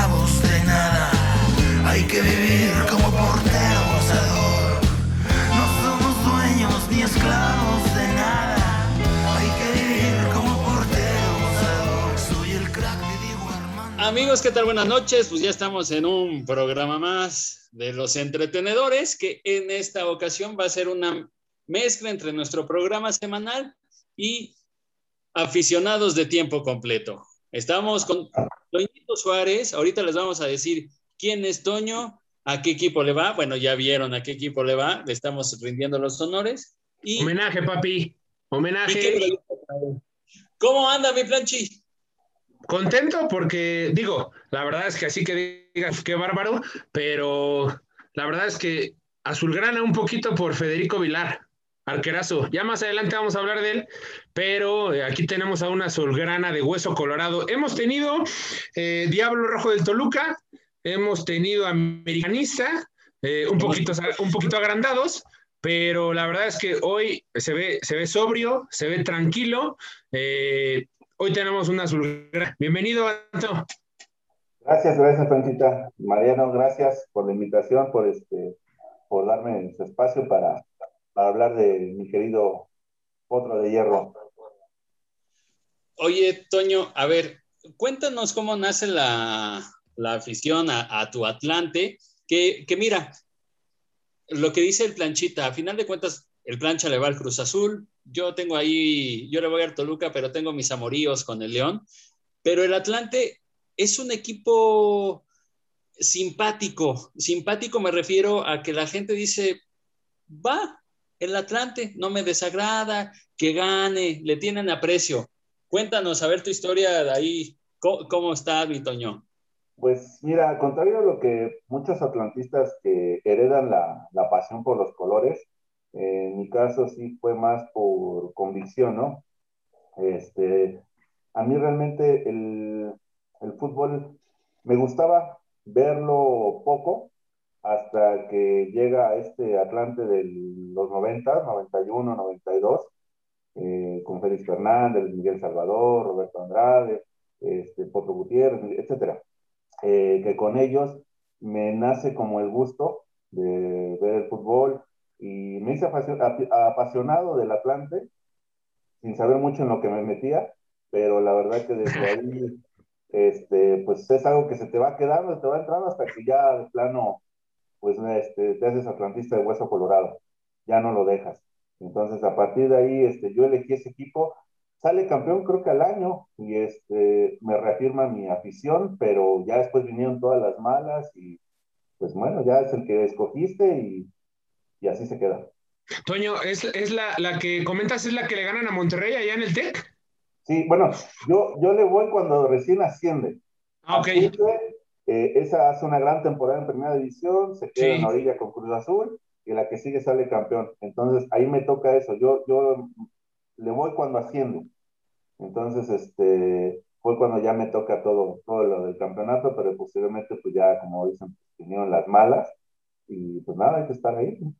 esclavos de nada. Hay que vivir como portero gozador. No somos dueños ni esclavos de nada. Hay que vivir como portero gozador. Soy el crack de Diego Armando. Amigos, ¿qué tal? Buenas noches. Pues ya estamos en un programa más de los entretenedores, que en esta ocasión va a ser una mezcla entre nuestro programa semanal y aficionados de tiempo completo. Estamos con Toñito Suárez. Ahorita les vamos a decir quién es Toño, a qué equipo le va. Bueno, ya vieron a qué equipo le va. Le estamos rindiendo los honores. Y, Homenaje, papi. ¿y qué Homenaje. ¿Cómo anda, mi planchi? Contento porque, digo, la verdad es que así que digas qué bárbaro, pero la verdad es que azulgrana un poquito por Federico Vilar, arquerazo. Ya más adelante vamos a hablar de él, pero eh, aquí tenemos a una azulgrana de hueso colorado. Hemos tenido eh, Diablo Rojo del Toluca, hemos tenido Americanista, eh, un, poquito, un poquito agrandados, pero la verdad es que hoy se ve, se ve sobrio, se ve tranquilo. hoy tenemos una azulgrana. Bienvenido, Anto. Gracias, gracias, Franchita. Mariano, gracias por la invitación, por este, por darme su espacio para, hablar de mi querido Potro de Hierro. Oye, Toño, a ver, cuéntanos cómo nace la, la afición a, a tu Atlante, que, que mira, lo que dice el planchita, a final de cuentas, el plancha le va al Cruz Azul, yo tengo ahí, yo le voy a Toluca, pero tengo mis amoríos con el León, pero el Atlante es un equipo simpático, simpático me refiero a que la gente dice, va, el Atlante no me desagrada, que gane, le tienen aprecio. Cuéntanos, a ver tu historia de ahí, ¿cómo, cómo está, mi Toño? Pues mira, contrario a lo que muchos atlantistas que heredan la, la pasión por los colores, eh, en mi caso sí fue más por convicción, ¿no? Este, a mí realmente el, el fútbol me gustaba verlo poco hasta que llega este Atlante de los 90, 91, 92, eh, con Félix Fernández, Miguel Salvador, Roberto Andrade, este, Potro Gutiérrez, etcétera. Eh, que con ellos me nace como el gusto de ver el fútbol y me hice apasio- ap- apasionado del Atlante, sin saber mucho en lo que me metía, pero la verdad que desde ahí, este, pues es algo que se te va quedando, te va entrando hasta que ya de plano, pues este, te haces atlantista de hueso colorado, ya no lo dejas. Entonces, a partir de ahí, este, yo elegí ese equipo, sale campeón creo que al año y este, me reafirma mi afición, pero ya después vinieron todas las malas y pues bueno, ya es el que escogiste y, y así se queda. Toño, ¿es, es la, la que comentas, es la que le ganan a Monterrey allá en el TEC? Sí, bueno, yo, yo le voy cuando recién asciende. Ah, ok. Asciende, eh, esa hace una gran temporada en primera división, se queda Sí. en la orilla con Cruz Azul y la que sigue sale campeón. Entonces ahí me toca eso. Yo, yo le voy cuando asciende. Entonces, este, fue cuando ya me toca todo, todo lo del campeonato, pero posteriormente, pues ya, como dicen, pues, vinieron las malas y pues nada, hay que estar ahí. ¿no?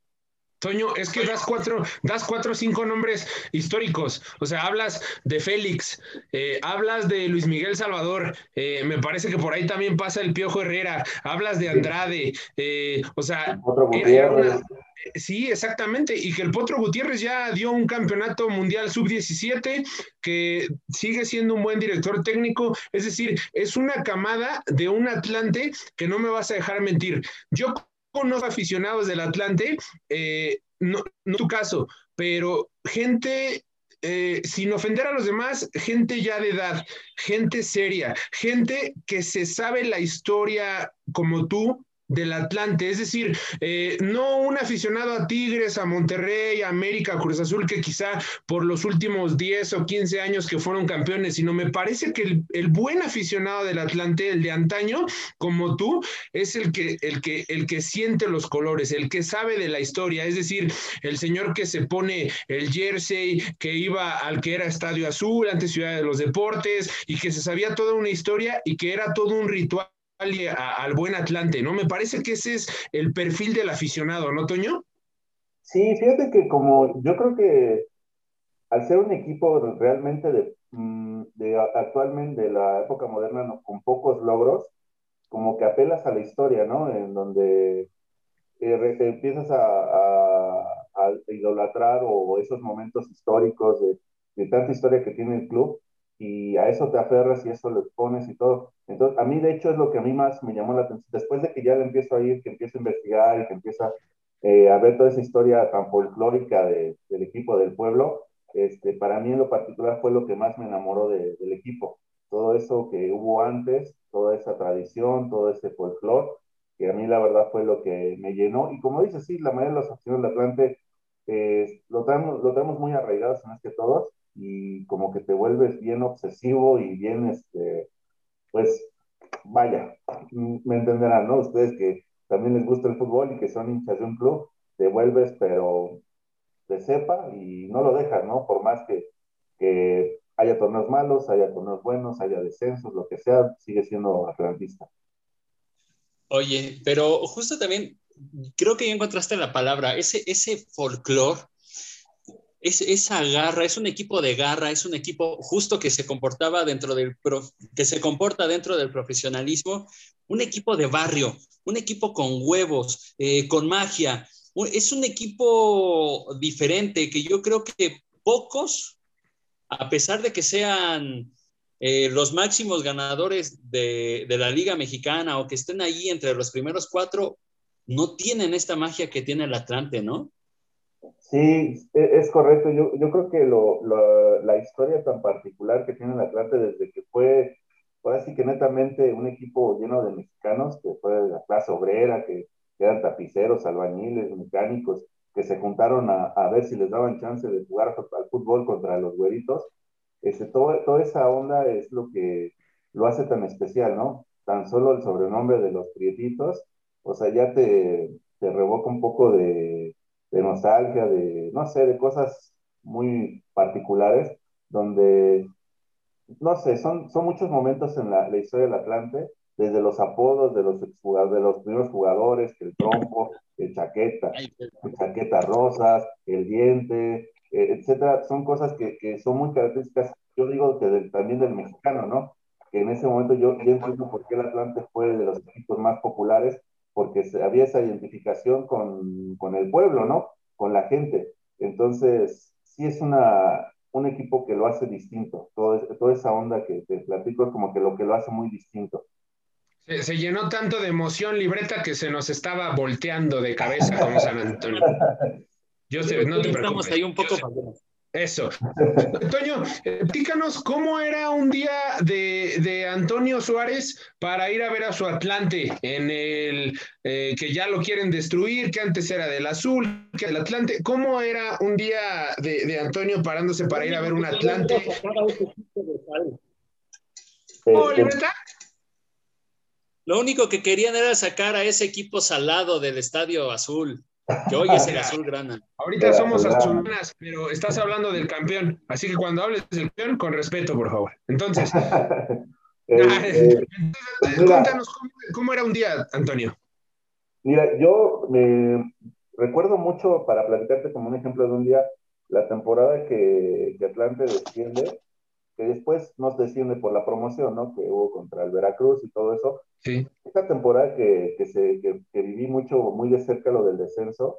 Toño, es que das cuatro, das cuatro o cinco nombres históricos. O sea, hablas de Félix, eh, hablas de Luis Miguel Salvador, eh, me parece que por ahí también pasa el Piojo Herrera, hablas de Andrade, eh, o sea, Otro era- era Gutiérrez. una- Sí, exactamente. Y que el Potro Gutiérrez ya dio un campeonato mundial sub-17, que sigue siendo un buen director técnico. Es decir, es una camada de un Atlante que no me vas a dejar mentir. Yo conozco aficionados del Atlante, eh, no, no tu caso, pero gente eh, sin ofender a los demás, gente ya de edad, gente seria, gente que se sabe la historia como tú del Atlante, es decir, eh, no un aficionado a Tigres, a Monterrey, a América, a Cruz Azul, que quizá por los últimos 10 o 15 años que fueron campeones, sino me parece que el, buen aficionado del Atlante, el de antaño, como tú, es el que, el, que, el que siente los colores, el que sabe de la historia, es decir, el señor que se pone el jersey, que iba al que era Estadio Azul, antes Ciudad de los Deportes, y que se sabía toda una historia y que era todo un ritual al buen Atlante, ¿no? Me parece que ese es el perfil del aficionado, ¿no, Toño? Sí, fíjate que como yo creo que al ser un equipo realmente de, mm, actualmente de la época moderna no, con pocos logros, como que apelas a la historia, ¿no? En donde eh, empiezas a, idolatrar o, esos momentos históricos de, tanta historia que tiene el club y a eso te aferras y eso lo expones y todo. Entonces, a mí de hecho es lo que a mí más me llamó la atención. Después de que ya le empiezo a ir, que empiezo a investigar y que empieza eh, a ver toda esa historia tan folclórica de, del equipo del pueblo, este, para mí en lo particular fue lo que más me enamoró de, del equipo. Todo eso que hubo antes, toda esa tradición, todo ese folclore, que a mí la verdad fue lo que me llenó. Y como dices, sí, la mayoría de los aficionados del Atlante eh, lo, tenemos, lo tenemos muy arraigados, más que todos, y como que te vuelves bien obsesivo y bien, este, pues, vaya, me entenderán, ¿no? Ustedes que también les gusta el fútbol y que son hinchas de un club, te vuelves, pero te sepa y no lo dejas, ¿no? Por más que, que haya torneos malos, haya torneos buenos, haya descensos, lo que sea, sigue siendo atlantista. Oye, pero justo también creo que ya encontraste la palabra, ese, ese folclore, es, esa garra, es un equipo de garra, es un equipo justo que se comportaba dentro del, que se comporta dentro del profesionalismo, un equipo de barrio, un equipo con huevos, eh, con magia, es un equipo diferente que yo creo que pocos, a pesar de que sean eh, los máximos ganadores de, la Liga Mexicana o que estén ahí entre los primeros cuatro, no tienen esta magia que tiene el Atlante, ¿no? Sí, e, es correcto. Yo, creo que la historia tan particular que tiene el Atlante desde que fue, fue así que netamente un equipo lleno de mexicanos, que fue la clase obrera, que, eran tapiceros, albañiles, mecánicos, que se juntaron a, a, ver si les daban chance de jugar al fútbol contra los güeritos este, todo, toda esa onda es lo que lo hace tan especial, ¿no? Tan solo el sobrenombre de los prietitos, o sea, ya te, te revoca un poco de, de nostalgia, de, no sé, de cosas muy particulares, donde, no sé, son, son muchos momentos en la, la historia del Atlante, desde los apodos de los, de los primeros jugadores, el trompo, el chaqueta, el chaqueta rosas, el diente, eh, etcétera, son cosas que, que, son muy características, yo digo que también del mexicano, ¿no? Que en ese momento yo, yo entiendo por qué el Atlante fue de los equipos más populares, porque había esa identificación con, con, el pueblo, ¿no? Con la gente. Entonces, sí es una, un equipo que lo hace distinto. Todo, toda esa onda que te platico es como que lo que lo hace muy distinto. Se, se, llenó tanto de emoción, libreta, que se nos estaba volteando de cabeza como San Antonio. Yo sé, no te Estamos ahí un poco. Eso. Antonio, díganos cómo era un día de, de, Antonio Suárez para ir a ver a su Atlante en el eh, que ya lo quieren destruir, que antes era del azul, que del Atlante. ¿Cómo era un día de, de Antonio parándose para ir a ver un Atlante? ¿Oh, Lo único que querían era sacar a ese equipo salado del Estadio Azul. Que hoy es el azul grana. Ahorita somos azulanas, pero estás hablando del campeón. Así que cuando hables del campeón, con respeto, por favor. Entonces, eh, cuéntanos cómo, era un día, Antonio. Mira, yo me recuerdo mucho, para platicarte como un ejemplo de un día, la temporada que, que Atlante desciende, que después nos desciende por la promoción, ¿no? Que hubo contra el Veracruz y todo eso. Sí. Esta temporada que, que, se, que, viví mucho, muy de cerca lo del descenso,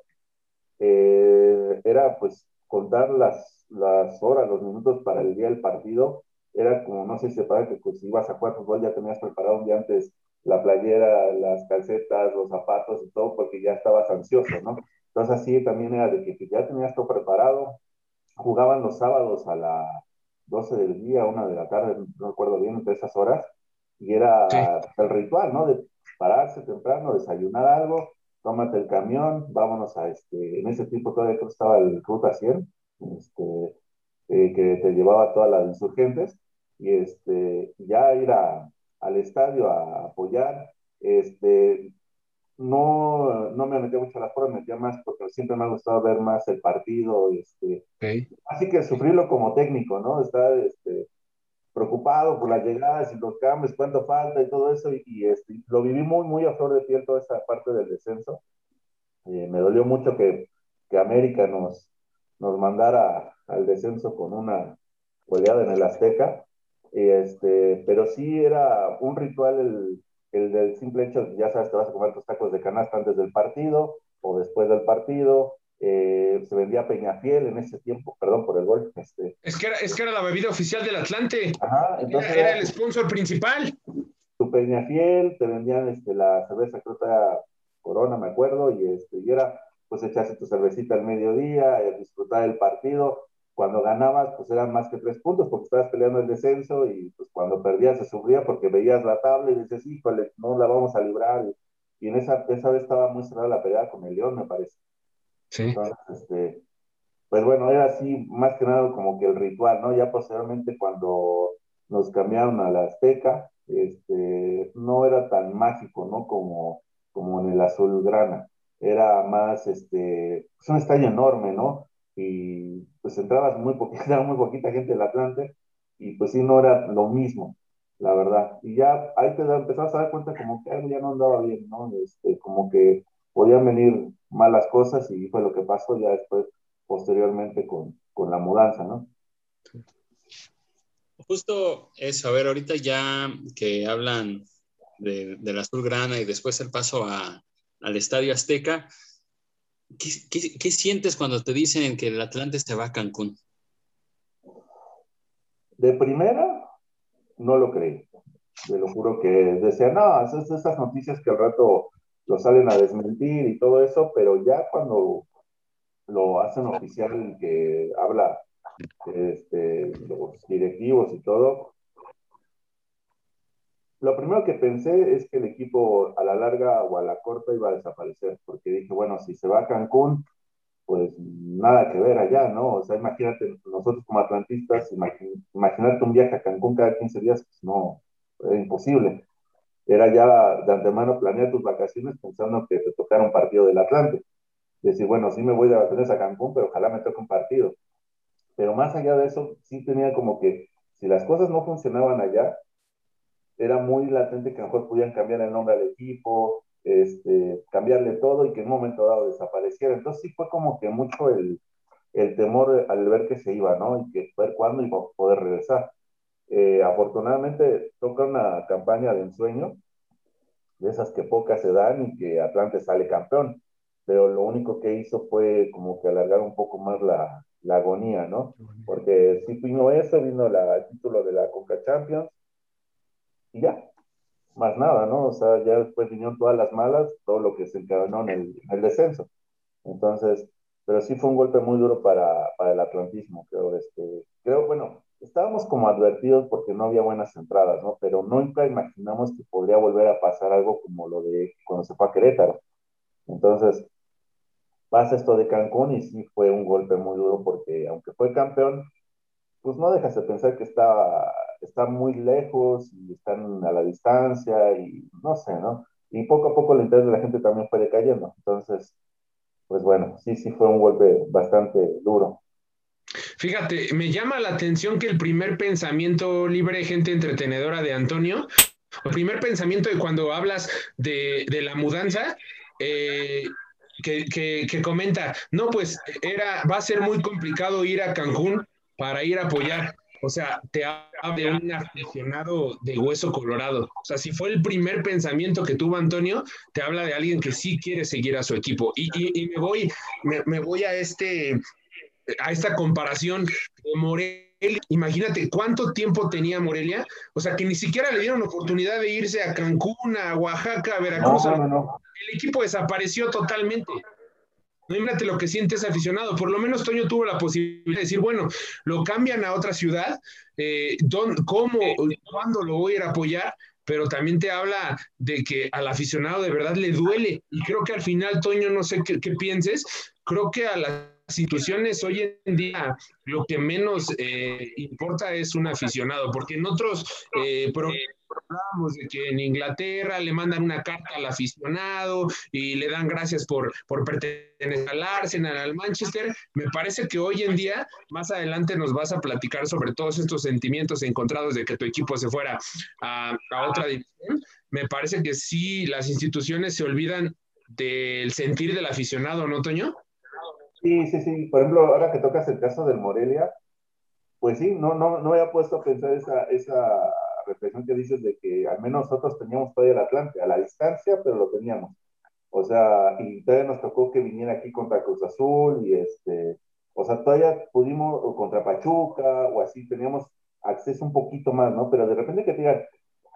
eh, era pues contar las, las horas, los minutos para el día del partido. Era como, no sé si se para que pues, si ibas a jugar fútbol ya tenías preparado un día antes la playera, las calcetas, los zapatos y todo, porque ya estabas ansioso, ¿no? Entonces así también era de que, que ya tenías todo preparado. Jugaban los sábados a las 12 del día, 1 de la tarde, no recuerdo bien, entre esas horas y era el ritual, ¿no? De pararse temprano, desayunar algo, tómate el camión, vámonos a este, en ese tiempo todavía estaba el Ruta 100, este, eh, que te llevaba a todas las insurgentes, y este, ya ir al estadio a apoyar, este, no, no me metía mucho a las pruebas, me metía más porque siempre me ha gustado ver más el partido, este, así que sufrirlo como técnico, ¿no? Estar, este, preocupado por las llegadas y los cambios, cuánto falta y todo eso, y, este, lo viví muy, muy a flor de piel toda esa parte del descenso. Eh, me dolió mucho que, que América nos, nos mandara al descenso con una goleada en el Azteca, este, pero sí era un ritual el, el del simple hecho, ya sabes, te vas a comer tus tacos de canasta antes del partido o después del partido. Eh, se vendía Peñafiel en ese tiempo, perdón por el gol. Este. Es, que era, es que era la bebida oficial del Atlante. Ajá, entonces era, el sponsor principal. Tu Peñafiel, te vendían este, la cerveza, creo que era Corona, me acuerdo, y, este, y era pues echarse tu cervecita al mediodía, eh, disfrutar del partido cuando ganabas, pues eran más que tres puntos porque estabas peleando el descenso y pues cuando perdías se sufría porque veías la tabla y dices, híjole, no la vamos a librar. Y, en esa, esa vez estaba muy cerrada la pelea con el León, me parece. Sí. Entonces, este, pues bueno, era así más que nada como que el ritual, ¿no? Ya posteriormente cuando nos cambiaron a la Azteca, este, no era tan mágico, ¿no? Como, como en el azul grana. Era más, este, es un estadio enorme, ¿no? Y pues entrabas muy poquita, muy poquita gente del Atlante y pues sí, no era lo mismo, la verdad. Y ya ahí te empezabas a dar cuenta como que algo ya no andaba bien, ¿no? Este, como que podían venir malas cosas y fue lo que pasó ya después, posteriormente con, con la mudanza, ¿no? Justo eso, a ver, ahorita ya que hablan de, del Azulgrana y después el paso a, al Estadio Azteca, ¿Qué, sientes cuando te dicen que el Atlante se va a Cancún? De primera, no lo creí. Te lo juro que decía, no, esas, esas noticias que al rato lo salen a desmentir y todo eso, pero ya cuando lo hacen oficial que habla este, los directivos y todo, lo primero que pensé es que el equipo a la larga o a la corta iba a desaparecer, porque dije, bueno, si se va a Cancún, pues nada que ver allá, ¿no? O sea, imagínate, nosotros como atlantistas, imaginarte un viaje a Cancún cada 15 días, pues no, era imposible. Era ya de antemano planear tus vacaciones pensando que te tocara un partido del Atlante. Decir, bueno, sí me voy de vacaciones a Cancún, pero ojalá me toque un partido. Pero más allá de eso, sí tenía como que, si las cosas no funcionaban allá, era muy latente que a lo mejor podían cambiar el nombre al equipo, este, cambiarle todo y que en un momento dado desapareciera. Entonces sí fue como que mucho el, el temor al ver que se iba, ¿no? Y que ver cuándo iba a poder regresar. Eh, afortunadamente toca una campaña de ensueño, de esas que pocas se dan y que Atlante sale campeón, pero lo único que hizo fue como que alargar un poco más la, la agonía, ¿no? Porque sí vino eso, vino la, el título de la Coca Champions, y ya, más nada, ¿no? O sea, ya después vinieron todas las malas, todo lo que se encadenó en el, descenso. Entonces, pero sí fue un golpe muy duro para, para el atlantismo, creo. Este, creo, bueno, estábamos como advertidos porque no había buenas entradas, ¿no? Pero nunca imaginamos que podría volver a pasar algo como lo de cuando se fue a Querétaro. Entonces, pasa esto de Cancún y sí fue un golpe muy duro porque aunque fue campeón, pues no dejas de pensar que está están muy lejos y están a la distancia y no sé, ¿no? Y poco a poco el interés de la gente también fue decayendo. Entonces, pues bueno, sí, sí fue un golpe bastante duro. Fíjate, me llama la atención que el primer pensamiento libre, gente entretenedora de Antonio, el primer pensamiento de cuando hablas de, de la mudanza, eh, que, que, que, comenta, no, pues era, va a ser muy complicado ir a Cancún para ir a apoyar. O sea, te habla de un aficionado de hueso colorado. O sea, si fue el primer pensamiento que tuvo Antonio, te habla de alguien que sí quiere seguir a su equipo. Y, me voy, me, voy a este, a esta comparación de Morelia. Imagínate cuánto tiempo tenía Morelia. O sea, que ni siquiera le dieron oportunidad de irse a Cancún, a Oaxaca, a Veracruz. El equipo desapareció totalmente. No imagínate lo que siente ese aficionado. Por lo menos Toño tuvo la posibilidad de decir, bueno, lo cambian a otra ciudad, eh, ¿cómo, cuándo lo voy a ir a apoyar? Pero también te habla de que al aficionado de verdad le duele. Y creo que al final, Toño, no sé qué, qué pienses, creo que a las instituciones hoy en día lo que menos eh, importa es un aficionado, porque en otros eh, programas de que en Inglaterra le mandan una carta al aficionado y le dan gracias por, por pertenecer al Arsenal, al Manchester, me parece que hoy en día, más adelante nos vas a platicar sobre todos estos sentimientos encontrados de que tu equipo se fuera a, a otra división, me parece que sí, las instituciones se olvidan del sentir del aficionado, ¿no, Toño? Sí, sí, sí. Por ejemplo, ahora que tocas el caso del Morelia, pues sí, no, no, no había puesto a pensar esa, esa reflexión que dices de que al menos nosotros teníamos todavía el Atlante, a la distancia, pero lo teníamos. O sea, y todavía nos tocó que viniera aquí contra Cruz Azul y este, o sea, todavía pudimos, o contra Pachuca o así, teníamos acceso un poquito más, ¿no? Pero de repente que digan,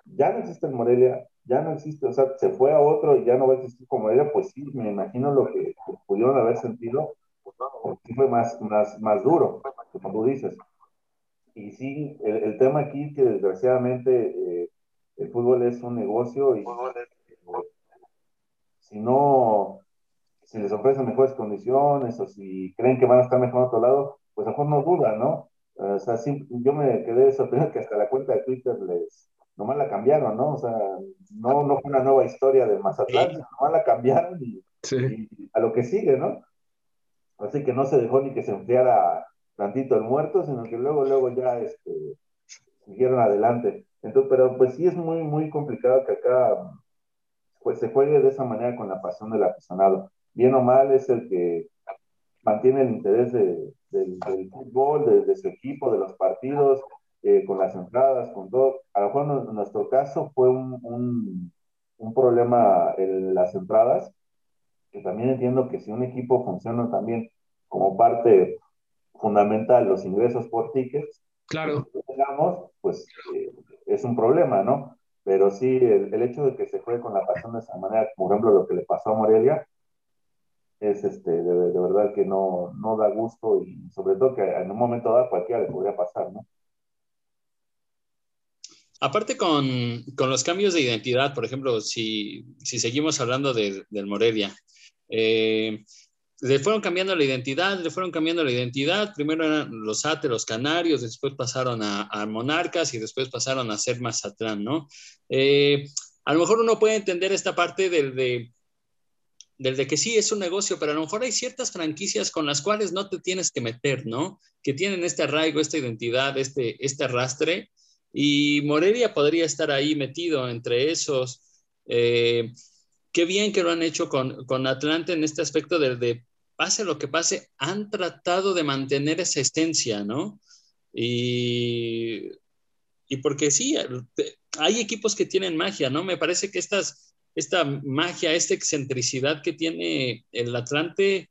ya no existe el Morelia, ya no existe, o sea, se fue a otro y ya no va a existir como Morelia, pues sí, me imagino lo que, pudieron haber sentido, fue más, más, más duro, como tú dices. Y sí, el, el tema aquí que desgraciadamente eh, el fútbol es un negocio y si no, si les ofrecen mejores condiciones o si creen que van a estar mejor a otro lado, pues a lo mejor no dudan, ¿no? O sea, sí, yo me quedé sorprendido que hasta la cuenta de Twitter les, nomás la cambiaron, ¿no? O sea, no, no fue una nueva historia de Mazatlán, nomás la cambiaron y, a lo que sigue, ¿no? Así que no se dejó ni que se enfriara tantito el muerto, sino que luego, luego ya este, siguieron adelante. Entonces, pero pues sí es muy, muy complicado que acá pues se juegue de esa manera con la pasión del aficionado. Bien o mal es el que mantiene el interés del, fútbol, de, su equipo, de los partidos, eh, con las entradas, con todo. A lo mejor en nuestro caso fue un, un, problema en las entradas, que también entiendo que si un equipo funciona también como parte fundamental los ingresos por tickets, claro. digamos, pues eh, es un problema, ¿no? Pero sí, el, el, hecho de que se juegue con la pasión de esa manera, por ejemplo, lo que le pasó a Morelia, es este, de, de verdad que no, no, da gusto y sobre todo que en un momento dado cualquiera le podría pasar, ¿no? Aparte con, con, los cambios de identidad, por ejemplo, si, si seguimos hablando de, del Morelia, eh, le fueron cambiando la identidad, le fueron cambiando la identidad. Primero eran los Ate, los Canarios, después pasaron a, a, Monarcas y después pasaron a ser Mazatlán, ¿no? Eh, a lo mejor uno puede entender esta parte del de, del de que sí es un negocio, pero a lo mejor hay ciertas franquicias con las cuales no te tienes que meter, ¿no? Que tienen este arraigo, esta identidad, este, este arrastre. Y Morelia podría estar ahí metido entre esos. Eh, qué bien que lo han hecho con, con Atlante en este aspecto de, de, pase lo que pase, han tratado de mantener esa esencia, ¿no? Y, y porque sí, hay equipos que tienen magia, ¿no? Me parece que estas, esta magia, esta excentricidad que tiene el Atlante,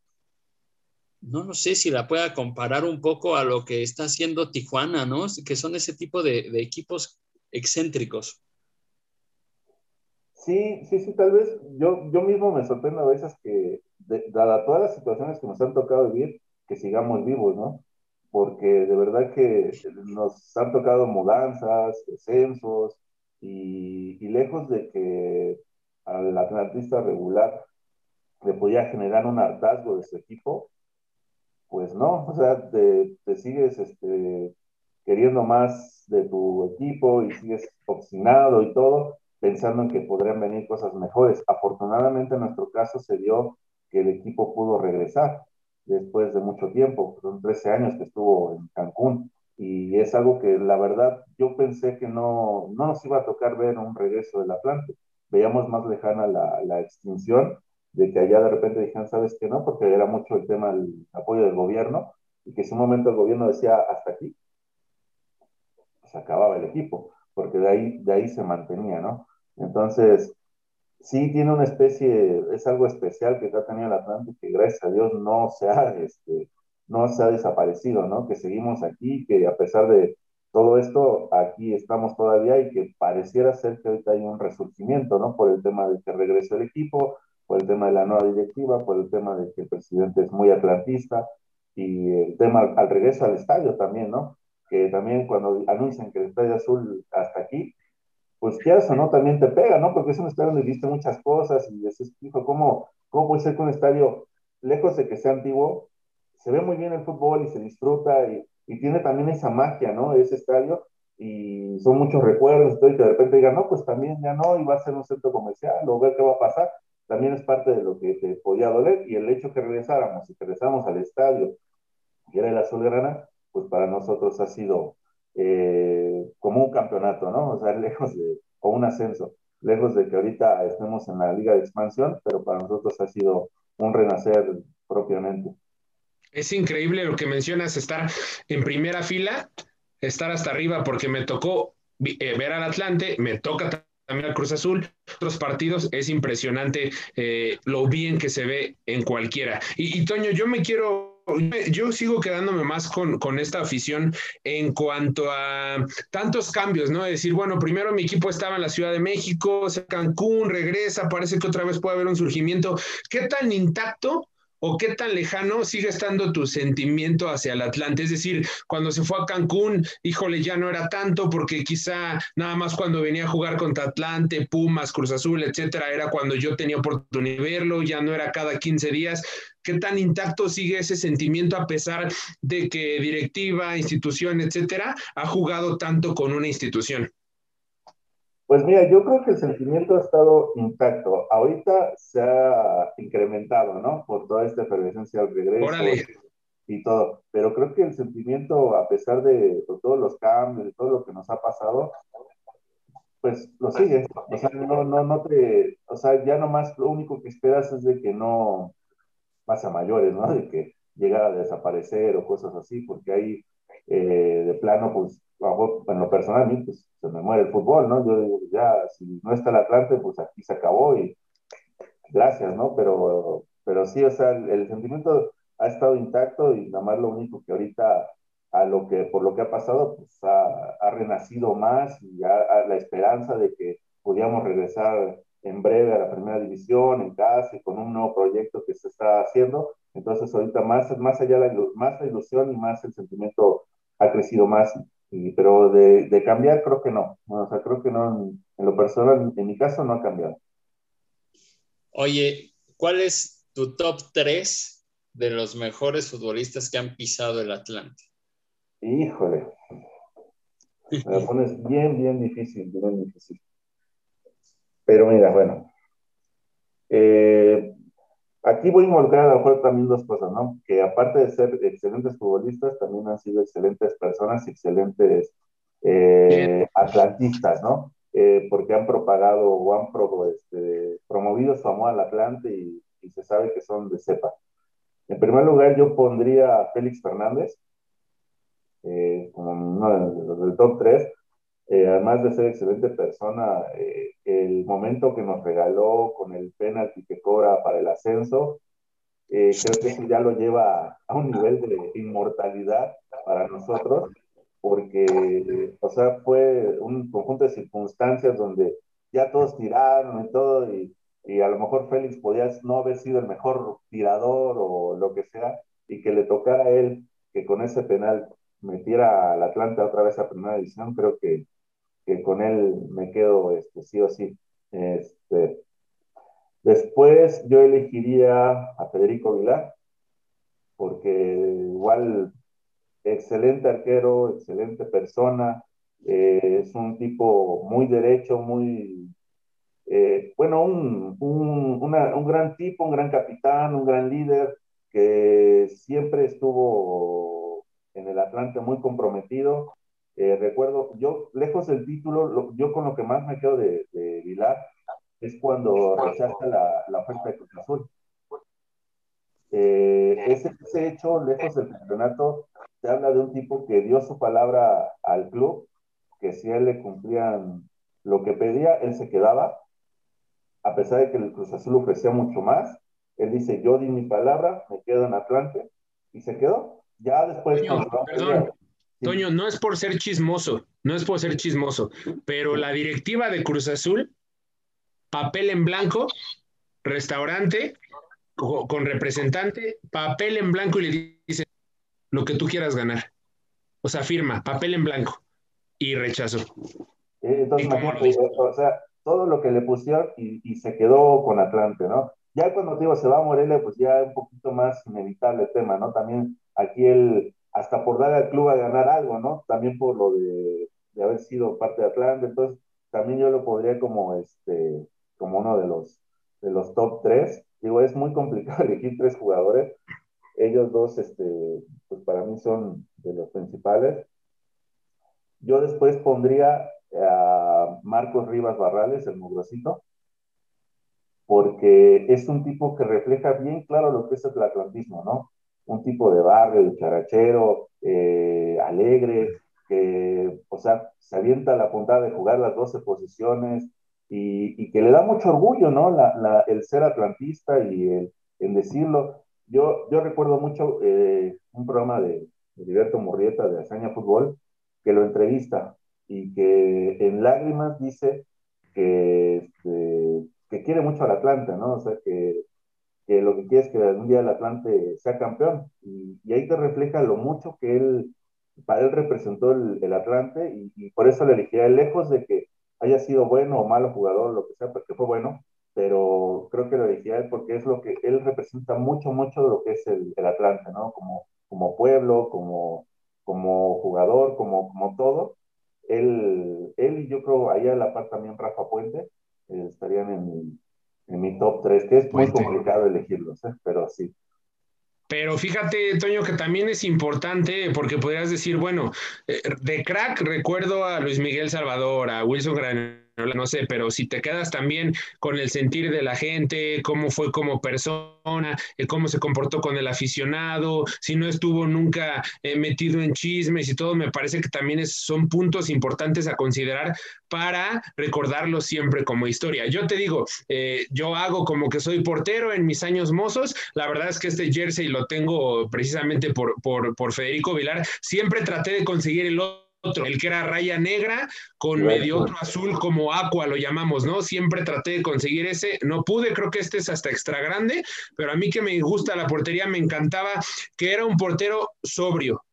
no, no sé si la pueda comparar un poco a lo que está haciendo Tijuana, ¿no? Que son ese tipo de, de equipos excéntricos. Sí, sí, sí, tal vez yo, yo mismo me sorprendo a veces que, dada todas las situaciones que nos han tocado vivir, que sigamos vivos, ¿no? Porque de verdad que nos han tocado mudanzas, descensos, y, y lejos de que al atlantista regular le podía generar un hartazgo de su equipo, pues no, o sea, te, te sigues este, queriendo más de tu equipo y sigues obstinado y todo, pensando en que podrían venir cosas mejores. Afortunadamente en nuestro caso se dio que el equipo pudo regresar después de mucho tiempo, son 13 años que estuvo en Cancún y es algo que la verdad yo pensé que no, no nos iba a tocar ver un regreso del Atlante. Veíamos más lejana la, la extinción de que allá de repente dijeron, ¿sabes qué no? Porque era mucho el tema del apoyo del gobierno y que en un momento el gobierno decía, hasta aquí, se acababa el equipo, porque de ahí, de ahí se mantenía, ¿no? Entonces, sí tiene una especie, es algo especial que ha tenido el Atlántico, que gracias a Dios no se ha, este, no se ha desaparecido, ¿no? Que seguimos aquí, que a pesar de todo esto, aquí estamos todavía y que pareciera ser que ahorita hay un resurgimiento, ¿no? Por el tema de que regresó el equipo, por el tema de la nueva directiva, por el tema de que el presidente es muy atlantista y el tema al regreso al estadio también, ¿no? Que también cuando anuncian que el Estadio Azul hasta aquí, pues quieras o no, también te pega, ¿no? Porque es un estadio donde viste muchas cosas y dices, hijo, ¿cómo, ¿cómo puede ser que un estadio, lejos de que sea antiguo, se ve muy bien el fútbol y se disfruta y, y tiene también esa magia, ¿no? Ese estadio y son muchos recuerdos y todo, y de repente digan, no, pues también ya no, y va a ser un centro comercial o ver qué va a pasar, también es parte de lo que te podía doler y el hecho que regresáramos y que regresamos al estadio, que era el azulgrana, pues para nosotros ha sido eh, como un campeonato, ¿no? O sea, lejos de, o un ascenso, lejos de que ahorita estemos en la liga de expansión, pero para nosotros ha sido un renacer propiamente. Es increíble lo que mencionas, estar en primera fila, estar hasta arriba, porque me tocó eh, ver al Atlante, me toca también al Cruz Azul, otros partidos, es impresionante eh, lo bien que se ve en cualquiera. Y, y Toño, yo me quiero yo sigo quedándome más con, con, esta afición en cuanto a tantos cambios, ¿no? Es decir, bueno, primero mi equipo estaba en la Ciudad de México, Cancún, regresa, parece que otra vez puede haber un surgimiento. ¿Qué tan intacto o qué tan lejano sigue estando tu sentimiento hacia el Atlante. Es decir, cuando se fue a Cancún, híjole, ya no era tanto porque quizá nada más cuando venía a jugar contra Atlante, Pumas, Cruz Azul, etcétera, era cuando yo tenía oportunidad de verlo, ya no era cada 15 días. ¿Qué tan intacto sigue ese sentimiento a pesar de que directiva, institución, etcétera, ha jugado tanto con una institución? Pues mira, yo creo que el sentimiento ha estado intacto. Ahorita se ha incrementado, ¿no? Por toda esta efervescencia al regreso y todo. Pero creo que el sentimiento, a pesar de, todos los cambios, de todo lo que nos ha pasado, pues lo sigue. O sea, no, no, no te, o sea, ya nomás lo único que esperas es de que no pase a mayores, ¿no? De que llegara a desaparecer o cosas así, porque ahí eh, de plano, pues en lo personal, pues se me muere el fútbol, ¿no? Yo digo, ya, si no está el Atlante, pues aquí se acabó y gracias, ¿no? Pero, pero sí, o sea, el, sentimiento ha estado intacto y nada más lo único que ahorita, a lo que, por lo que ha pasado, pues ha, ha renacido más y ya la esperanza de que podíamos regresar en breve a la primera división, en casa, y con un nuevo proyecto que se está haciendo. Entonces, ahorita más, más allá la, más la ilusión y más el sentimiento ha crecido más pero de, de, cambiar creo que no. O sea, creo que no, en, lo personal, en mi caso no ha cambiado. Oye, ¿cuál es tu top 3 de los mejores futbolistas que han pisado el Atlante? Híjole. Me lo pones bien, bien difícil, bien difícil. Pero mira, bueno. Eh, Aquí voy a involucrar a lo mejor también dos cosas, ¿no? Que aparte de ser excelentes futbolistas, también han sido excelentes personas, excelentes eh, atlantistas, ¿no? Eh, porque han propagado o han este, promovido su amor al Atlante y, se sabe que son de cepa. En primer lugar, yo pondría a Félix Fernández eh, como uno de los del top 3, eh, además de ser excelente persona, eh, el momento que nos regaló con el penalti que cobra para el ascenso, eh, creo que eso ya lo lleva a un nivel de inmortalidad para nosotros, porque, o sea, fue un conjunto de circunstancias donde ya todos tiraron y todo, y, y a lo mejor Félix podía no haber sido el mejor tirador o lo que sea, y que le tocara a él que con ese penal metiera al Atlante otra vez a primera división, creo que que con él me quedo este, sí o sí. Este, después yo elegiría a Federico Vilar, porque igual excelente arquero, excelente persona, eh, es un tipo muy derecho, muy, eh, bueno, un, un, un, gran tipo, un gran capitán, un gran líder, que siempre estuvo en el Atlante muy comprometido eh, recuerdo, yo, lejos del título, yo con lo que más me quedo de, de Vilar es cuando rechaza la, la oferta de Cruz Azul. Eh, ese, ese, hecho, lejos del campeonato, se habla de un tipo que dio su palabra al club, que si a él le cumplían lo que pedía, él se quedaba, a pesar de que el Cruz Azul ofrecía mucho más. Él dice, yo di mi palabra, me quedo en Atlante, y se quedó. Ya después... perdón, Toño, no es por ser chismoso, no es por ser chismoso, pero la directiva de Cruz Azul, papel en blanco, restaurante, con representante, papel en blanco y le dice lo que tú quieras ganar. O sea, firma, papel en blanco y rechazo. Entonces, o sea, todo lo que le pusieron y, se quedó con Atlante, ¿no? Ya cuando digo se va a Morelia, pues ya un poquito más inevitable el tema, ¿no? También aquí el, hasta por dar al club a ganar algo, ¿no? También por lo de, haber sido parte de Atlanta, entonces también yo lo podría como, este, como uno de los, de los top tres. Digo, es muy complicado elegir tres jugadores. Ellos dos, este, pues para mí son de los principales. Yo después pondría a Marcos Rivas Barrales, el mugrosito, porque es un tipo que refleja bien claro lo que es el atlantismo, ¿no? Un tipo de barrio, de charachero, eh, alegre, que, o sea, se avienta la puntada de jugar las 12 posiciones y, que le da mucho orgullo, ¿no? El ser atlantista y el, decirlo. Yo, recuerdo mucho eh, un programa de, Liberto Murrieta de Hazaña Fútbol que lo entrevista y que en lágrimas dice que, este, que quiere mucho al Atlante, ¿no? O sea, que, que, lo que quiere es que algún día el Atlante sea campeón. Y, ahí te refleja lo mucho que él, para él representó el, Atlante y, por eso le elegía lejos de que haya sido bueno o malo jugador, lo que sea, porque fue bueno, pero creo que lo elegía él porque es lo que él representa mucho, mucho de lo que es el, Atlante, ¿no? Como, como pueblo, como, como jugador, como, como todo él, él y yo creo ahí a la par también Rafa Puente eh, estarían en en mi top 3, que es muy complicado elegirlos, ¿eh? pero sí. Pero fíjate, Toño, que también es importante porque podrías decir, bueno, eh, de crack recuerdo a Luis Miguel Salvador, a Wilson Gran no sé, pero si te quedas también con el sentir de la gente, cómo fue como persona, eh, cómo se comportó con el aficionado, si no estuvo nunca eh, metido en chismes y todo, me parece que también son puntos importantes a considerar para recordarlo siempre como historia. Yo te digo, eh, yo hago como que soy portero en mis años mozos, la verdad es que este jersey lo tengo precisamente por, por, por Federico Vilar, siempre traté de conseguir el otro el que era raya negra con medio otro azul como aqua lo llamamos, ¿no? Siempre traté de conseguir ese, no pude, creo que este es hasta extra grande, pero a mí que me gusta la portería me encantaba que era un portero sobrio,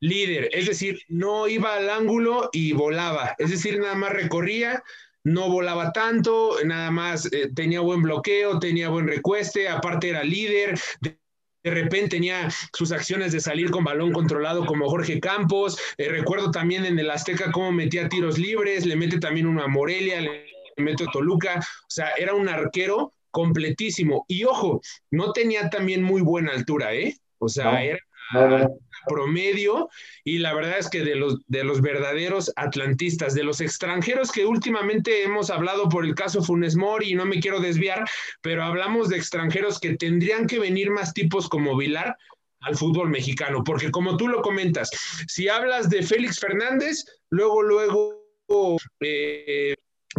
líder, es decir, no iba al ángulo y volaba, es decir, nada más recorría, no volaba tanto, nada más eh, tenía buen bloqueo, tenía buen recueste, aparte era líder, de repente tenía sus acciones de salir con balón controlado como Jorge Campos. Eh, recuerdo también en el Azteca cómo metía tiros libres, le mete también uno a Morelia, le mete a Toluca. O sea, era un arquero completísimo. Y ojo, no tenía también muy buena altura, ¿eh? O sea, era promedio y la verdad es que de los, de los verdaderos atlantistas, de los extranjeros que últimamente hemos hablado por el caso Funes Mori y no me quiero desviar, pero hablamos de extranjeros que tendrían que venir más tipos como Vilar al fútbol mexicano, porque como tú lo comentas, si hablas de Félix Fernández, luego, luego... Eh,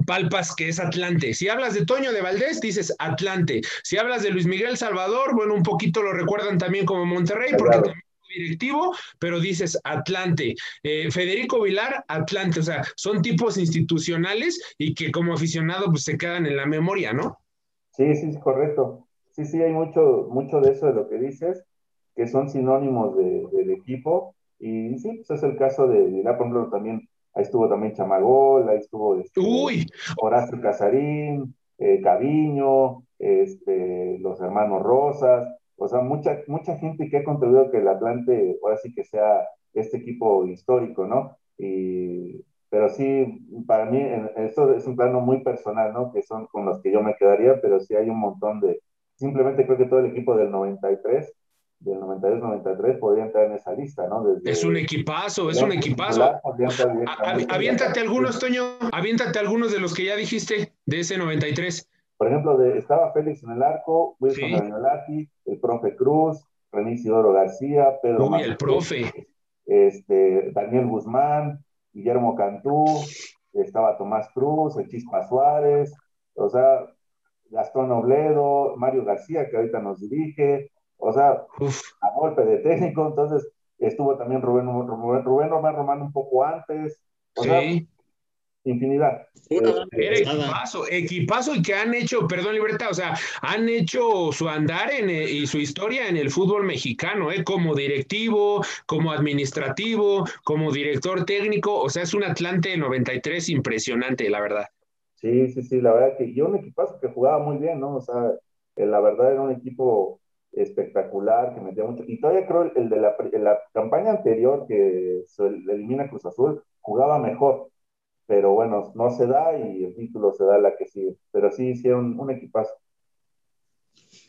palpas que es Atlante. Si hablas de Toño de Valdés, dices Atlante. Si hablas de Luis Miguel Salvador, bueno, un poquito lo recuerdan también como Monterrey, porque también directivo, pero dices Atlante. Eh, Federico Vilar, Atlante. O sea, son tipos institucionales y que como aficionado pues se quedan en la memoria, ¿no? Sí, sí, es correcto. Sí, sí, hay mucho, mucho de eso de lo que dices, que son sinónimos de, del equipo. Y sí, pues es el caso de por ejemplo, también Ahí estuvo también Chamagol, ahí estuvo este, Horacio Casarín, eh, Caviño, este, los hermanos Rosas, o sea, mucha, mucha gente que ha contribuido a que el Atlante ahora sí que sea este equipo histórico, ¿no? Y, pero sí, para mí, esto es un plano muy personal, ¿no? Que son con los que yo me quedaría, pero sí hay un montón de, simplemente creo que todo el equipo del 93 del 92-93 podría entrar en esa lista, ¿no? es un equipazo, es un equipazo. Aviéntate algunos, Toño, aviéntate algunos de los que ya dijiste de ese 93. Por ejemplo, de, estaba Félix en el arco, Wilson sí. el profe Cruz, René Isidoro García, Pedro Uy, el profe. Este, Daniel Guzmán, Guillermo Cantú, estaba Tomás Cruz, el Chispa Suárez, o sea, Gastón Obledo, Mario García, que ahorita nos dirige, o sea, a golpe de técnico, entonces estuvo también Rubén, Rubén, Rubén Román Román un poco antes. O sea, infinidad. Era equipazo, equipazo y que han hecho, perdón, Libertad, o sea, han hecho su andar en, eh, y su historia en el fútbol mexicano, ¿eh? como directivo, como administrativo, como director técnico, o sea, es un Atlante 93 impresionante, la verdad. Sí, sí, sí, la verdad que, y un equipazo que jugaba muy bien, ¿no? O sea, eh, la verdad era un equipo espectacular, que metía mucho. Y todavía creo el de la, la campaña anterior que se elimina Cruz Azul, jugaba mejor. Pero bueno, no se da y el título se da la que sigue. Pero sí hicieron un equipazo.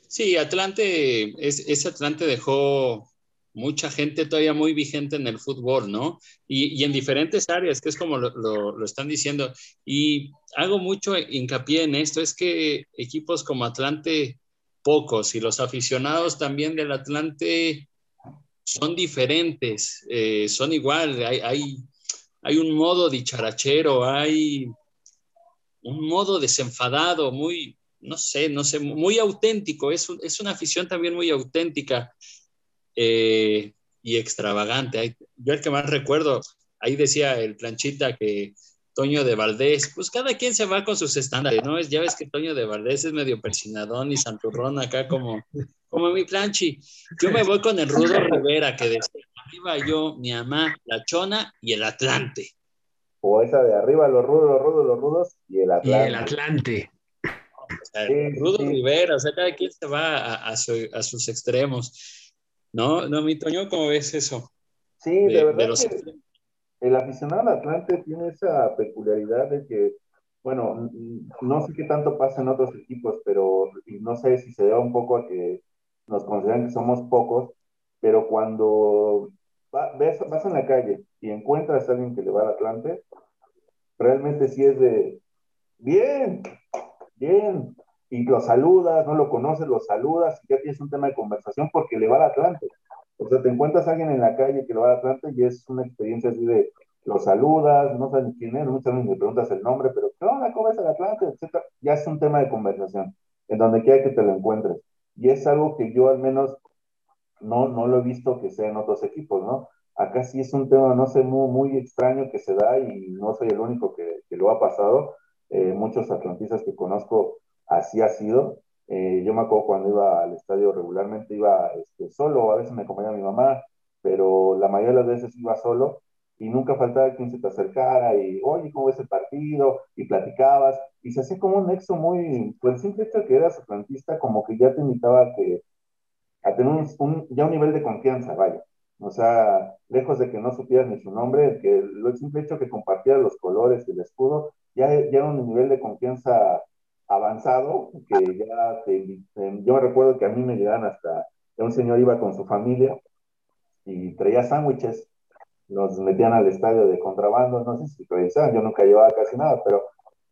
Sí, Atlante, es, ese Atlante dejó mucha gente todavía muy vigente en el fútbol, ¿no? Y, y en diferentes áreas, que es como lo, lo, lo, están diciendo. Y hago mucho hincapié en esto, es que equipos como Atlante pocos y los aficionados también del Atlante son diferentes, eh, son igual, hay, hay, hay un modo dicharachero, hay un modo desenfadado, muy, no sé, no sé, muy auténtico, es, es una afición también muy auténtica eh, y extravagante. Yo el que más recuerdo, ahí decía el planchita que Toño de Valdés, pues cada quien se va con sus estándares, ¿no? Ya ves que Toño de Valdés es medio persinadón y santurrón acá como, como mi planchi. Yo me voy con el Rudo Rivera, que decía, arriba yo, mi mamá, la Chona y el Atlante. O esa de arriba, los rudos, los rudos, los rudos y el Atlante. Y el Atlante. Rudo Rivera, o sea, cada quien se va a, a, sus extremos. ¿No? ¿No, mi Toño, cómo ves eso? Sí, de, verdad. que el aficionado al Atlante tiene esa peculiaridad de que, bueno, no sé qué tanto pasa en otros equipos, pero no sé si se debe un poco a que nos consideran que somos pocos, pero cuando vas en la calle y encuentras a alguien que le va al Atlante, realmente sí es de, bien, bien, y lo saludas, no lo conoces, lo saludas, y ya tienes un tema de conversación porque le va al Atlante. O sea, te encuentras a alguien en la calle que lo va al Atlante y es una experiencia así de, lo saludas, no sabes quién es, muchas veces me preguntas el nombre, pero ¿qué onda? ¿Cómo es el Atlante? Etcétera. Ya es un tema de conversación, en donde quiera que te lo encuentres. Y es algo que yo al menos no, no lo he visto que sea en otros equipos, ¿no? Acá sí es un tema, no sé, muy, muy extraño que se da y no soy el único que, que lo ha pasado. Eh, muchos atlantistas que conozco así ha sido. Eh, yo me acuerdo cuando iba al estadio regularmente, iba este, solo, a veces me acompañaba mi mamá, pero la mayoría de las veces iba solo y nunca faltaba quien se te acercara y, oye, ¿cómo ves el partido? Y platicabas, y se hacía como un nexo muy, pues el simple hecho de que eras atlantista, como que ya te invitaba a, que, a tener un, ya un nivel de confianza, vaya. O sea, lejos de que no supieras ni su nombre, que el simple hecho de que compartieras los colores y el escudo, ya, ya era un nivel de confianza avanzado, que ya te, yo me recuerdo que a mí me llegaban hasta, un señor iba con su familia y traía sándwiches, nos metían al estadio de contrabando, no sé si revisaban, yo nunca llevaba casi nada, pero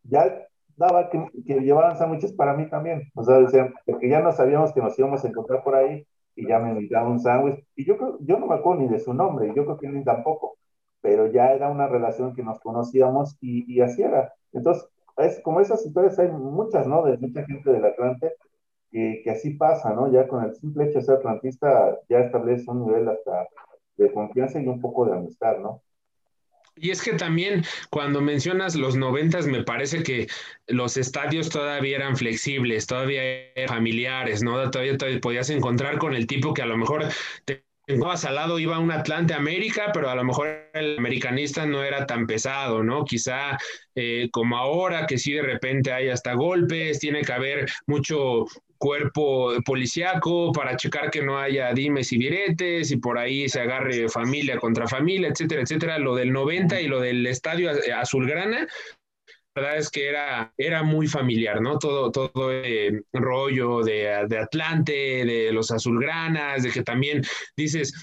ya daba que, que llevaban sándwiches para mí también, o sea, decían, porque ya no sabíamos que nos íbamos a encontrar por ahí y ya me invitaban un sándwich, y yo creo, yo no me acuerdo ni de su nombre, yo creo que ni tampoco, pero ya era una relación que nos conocíamos y, y así era. Entonces, es, como esas historias hay muchas, ¿no? De mucha gente del Atlante que, que así pasa, ¿no? Ya con el simple hecho de ser atlantista ya establece un nivel hasta de confianza y un poco de amistad, ¿no? Y es que también cuando mencionas los noventas, me parece que los estadios todavía eran flexibles, todavía eran familiares, ¿no? Todavía, todavía podías encontrar con el tipo que a lo mejor te encontrabas al lado, iba un Atlante América, pero a lo mejor el americanista no era tan pesado, ¿no? Quizá eh, como ahora, que sí de repente hay hasta golpes, tiene que haber mucho cuerpo policíaco para checar que no haya dimes y diretes y por ahí se agarre familia contra familia, etcétera, etcétera. Lo del 90 y lo del estadio azulgrana, verdad es que era, era muy familiar, ¿no? Todo, todo el rollo de, de, Atlante, de los azulgranas, de que también dices,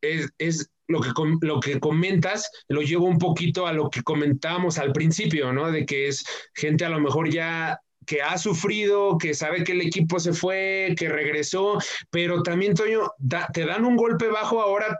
es, es lo que, lo que comentas, lo llevo un poquito a lo que comentábamos al principio, ¿no? De que es gente a lo mejor ya que ha sufrido, que sabe que el equipo se fue, que regresó, pero también, Toño, te dan un golpe bajo ahora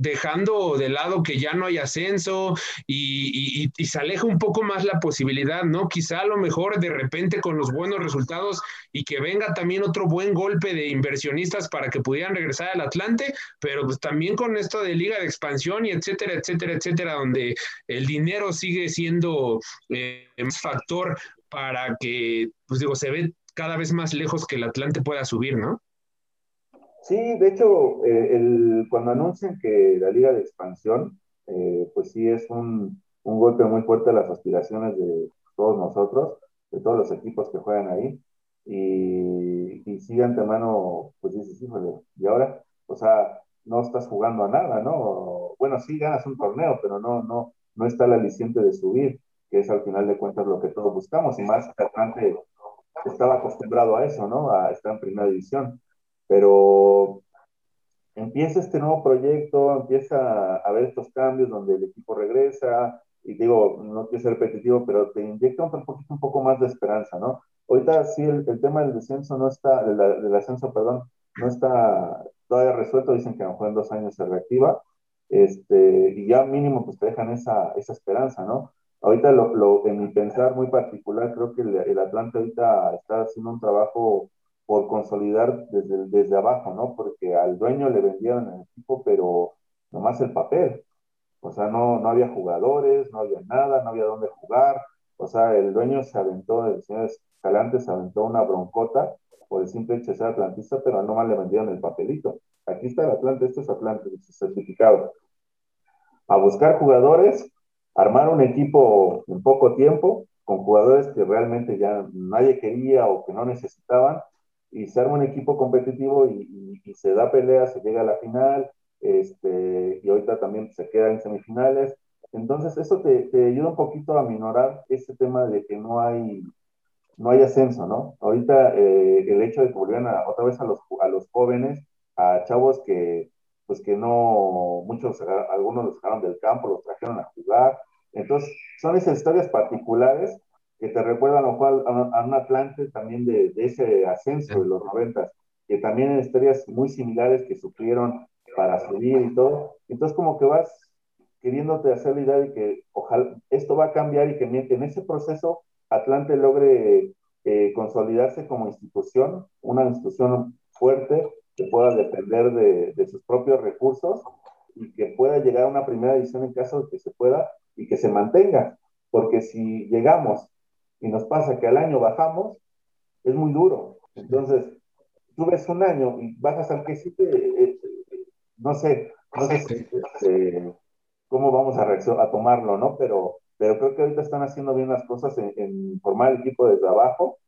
dejando de lado que ya no hay ascenso y, se aleja un poco más la posibilidad, ¿no? Quizá a lo mejor de repente con los buenos resultados y que venga también otro buen golpe de inversionistas para que pudieran regresar al Atlante, pero pues también con esto de liga de expansión y etcétera, etcétera, etcétera, donde el dinero sigue siendo eh, factor para que, pues digo, se ve cada vez más lejos que el Atlante pueda subir, ¿no? Sí, de hecho, eh, el, cuando anuncian que la liga de expansión, eh, pues sí es un, golpe muy fuerte a las aspiraciones de todos nosotros, de todos los equipos que juegan ahí. Y, y sí, antemano, pues dices, híjole, y ahora, o sea, no estás jugando a nada, ¿no? Bueno, sí ganas un torneo, pero no, no, no está el aliciente de subir que es al final de cuentas lo que todos buscamos, y más Atlante estaba acostumbrado a eso, ¿no? A estar en primera división. Pero empieza este nuevo proyecto, empieza a haber estos cambios donde el equipo regresa, y digo, no quiero repetitivo, pero te inyecta un poquito, un poco más de esperanza, ¿no? Ahorita sí, el, tema del descenso no está, del ascenso, perdón, no está todavía resuelto, dicen que a lo mejor en dos años se reactiva, este, y ya mínimo pues te dejan esa, esa esperanza, ¿no? Ahorita lo, lo, en mi pensar muy particular, creo que el, el Atlante ahorita está haciendo un trabajo por consolidar desde, desde abajo, ¿no? Porque al dueño le vendieron el equipo, pero nomás el papel. O sea, no, no había jugadores, no había nada, no había dónde jugar. O sea, el dueño se aventó, el señor Escalante se aventó una broncota por el simple hecho de ser atlantista, pero nomás le vendieron el papelito. Aquí está el Atlante, esto es Atlante, su certificado. A buscar jugadores, armar un equipo en poco tiempo, con jugadores que realmente ya nadie quería o que no necesitaban, y se arma un equipo competitivo y, se da pelea, se llega a la final, este, y ahorita también se queda en semifinales. Entonces, eso te, te, ayuda un poquito a minorar ese tema de que no hay, no hay ascenso, ¿no? Ahorita eh, el hecho de que volvieran a, otra vez a los, a los jóvenes, a chavos que, pues que no, muchos, algunos los sacaron del campo, los trajeron a jugar. Entonces, son esas historias particulares que te recuerdan a, a, un Atlante también de, de, ese ascenso de los noventas, que también en historias muy similares que sufrieron para subir y todo. Entonces, como que vas queriéndote hacer la idea de que ojalá esto va a cambiar y que en ese proceso Atlante logre eh, consolidarse como institución, una institución fuerte que pueda depender de, de, sus propios recursos y que pueda llegar a una primera edición en caso de que se pueda y que se mantenga. Porque si llegamos y nos pasa que al año bajamos, es muy duro. Entonces, tú ves un año y bajas al que sí te, eh, no sé, no sé eh, cómo vamos a, a tomarlo, ¿no? Pero, pero creo que ahorita están haciendo bien las cosas en, formar el equipo de trabajo.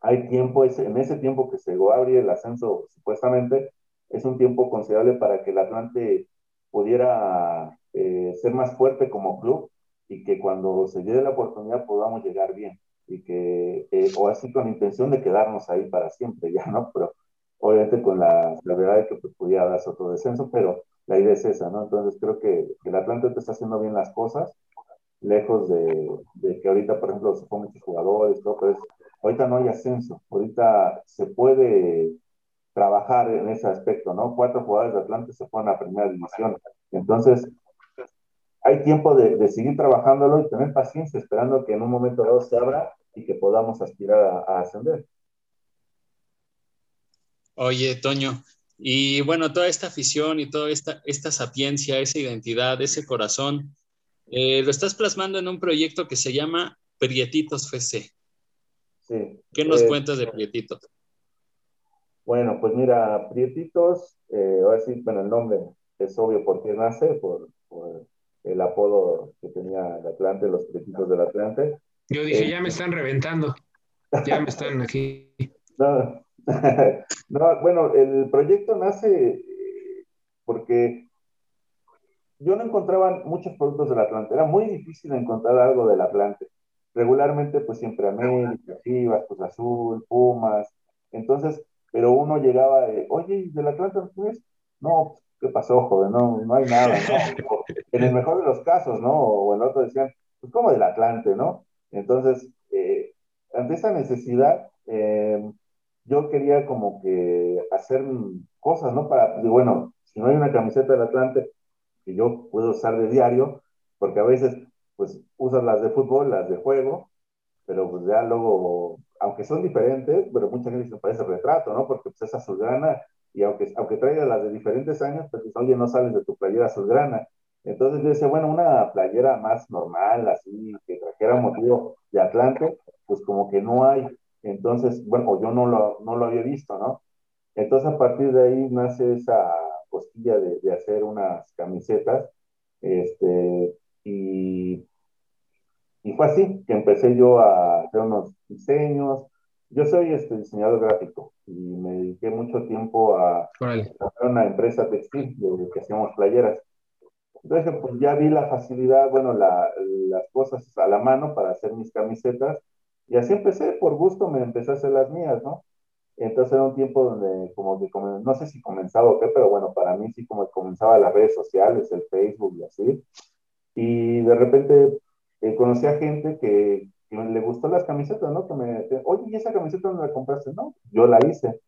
Hay tiempo, en ese tiempo que se abre el ascenso, supuestamente, es un tiempo considerable para que el Atlante pudiera eh, ser más fuerte como club y que cuando se llegue la oportunidad podamos llegar bien y que, eh, o así con la intención de quedarnos ahí para siempre, ya, ¿no? Pero obviamente con la, la verdad de que pues, pudiera darse otro descenso, pero la idea es esa, ¿no? Entonces creo que, que el Atlante está haciendo bien las cosas, lejos de, de que ahorita, por ejemplo, se ponen muchos jugadores, todo, pero es, ahorita no hay ascenso, ahorita se puede trabajar en ese aspecto, ¿no? Cuatro jugadores de Atlante se ponen a primera división, entonces hay tiempo de, de, seguir trabajándolo y tener paciencia, esperando que en un momento dado se abra y que podamos aspirar a, a ascender. Oye, Toño, y bueno, toda esta afición y toda esta, esta sapiencia, esa identidad, ese corazón, eh, lo estás plasmando en un proyecto que se llama Prietitos FC. Sí. ¿Qué nos eh, cuentas de Prietitos? Bueno, pues mira, Prietitos, eh, ahora sí, bueno, el nombre es obvio por qué nace, por, por el apodo que tenía el Atlante, los Prietitos del Atlante. Yo dije, ya me están reventando, ya me están aquí. No, no, bueno, el proyecto nace eh, porque yo no encontraba muchos productos del Atlante. Era muy difícil encontrar algo del Atlante. Regularmente, pues siempre América, Chivas, pues Azul, Pumas. Entonces, pero uno llegaba, de, oye, ¿del Atlante pues, No, ¿qué pasó, joven? No, no hay nada, ¿no? En el mejor de los casos, ¿no? O en otro decían, pues como del Atlante, ¿no? Entonces, eh, ante esa necesidad, eh, yo quería como que hacer cosas, ¿no? Para, bueno, si no hay una camiseta del Atlante que yo puedo usar de diario, porque a veces, pues, usas las de fútbol, las de juego, pero pues ya luego, aunque son diferentes, pero mucha gente dice, parece retrato, ¿no? Porque pues es azulgrana, y aunque, aunque traiga las de diferentes años, pues oye, no sales de tu playera azulgrana. Entonces yo decía, bueno, una playera más normal, así, que trajera motivo de Atlante, pues como que no hay. Entonces, bueno, yo no lo, no lo había visto, ¿no? Entonces, a partir de ahí nace esa costilla de, de hacer unas camisetas, este, y, y, fue así que empecé yo a hacer unos diseños. Yo soy este diseñador gráfico y me dediqué mucho tiempo a, a una empresa textil de que hacíamos playeras. Entonces, pues ya vi la facilidad, bueno, la, las cosas a la mano para hacer mis camisetas y así empecé, por gusto me empecé a hacer las mías, ¿no? Entonces era un tiempo donde como que, no sé si comenzaba o qué, pero bueno, para mí sí como comenzaba las redes sociales, el Facebook y así. Y de repente eh, conocí a gente que, que, le gustó las camisetas, ¿no? Que me oye, ¿y esa camiseta dónde la compraste? No, yo la hice.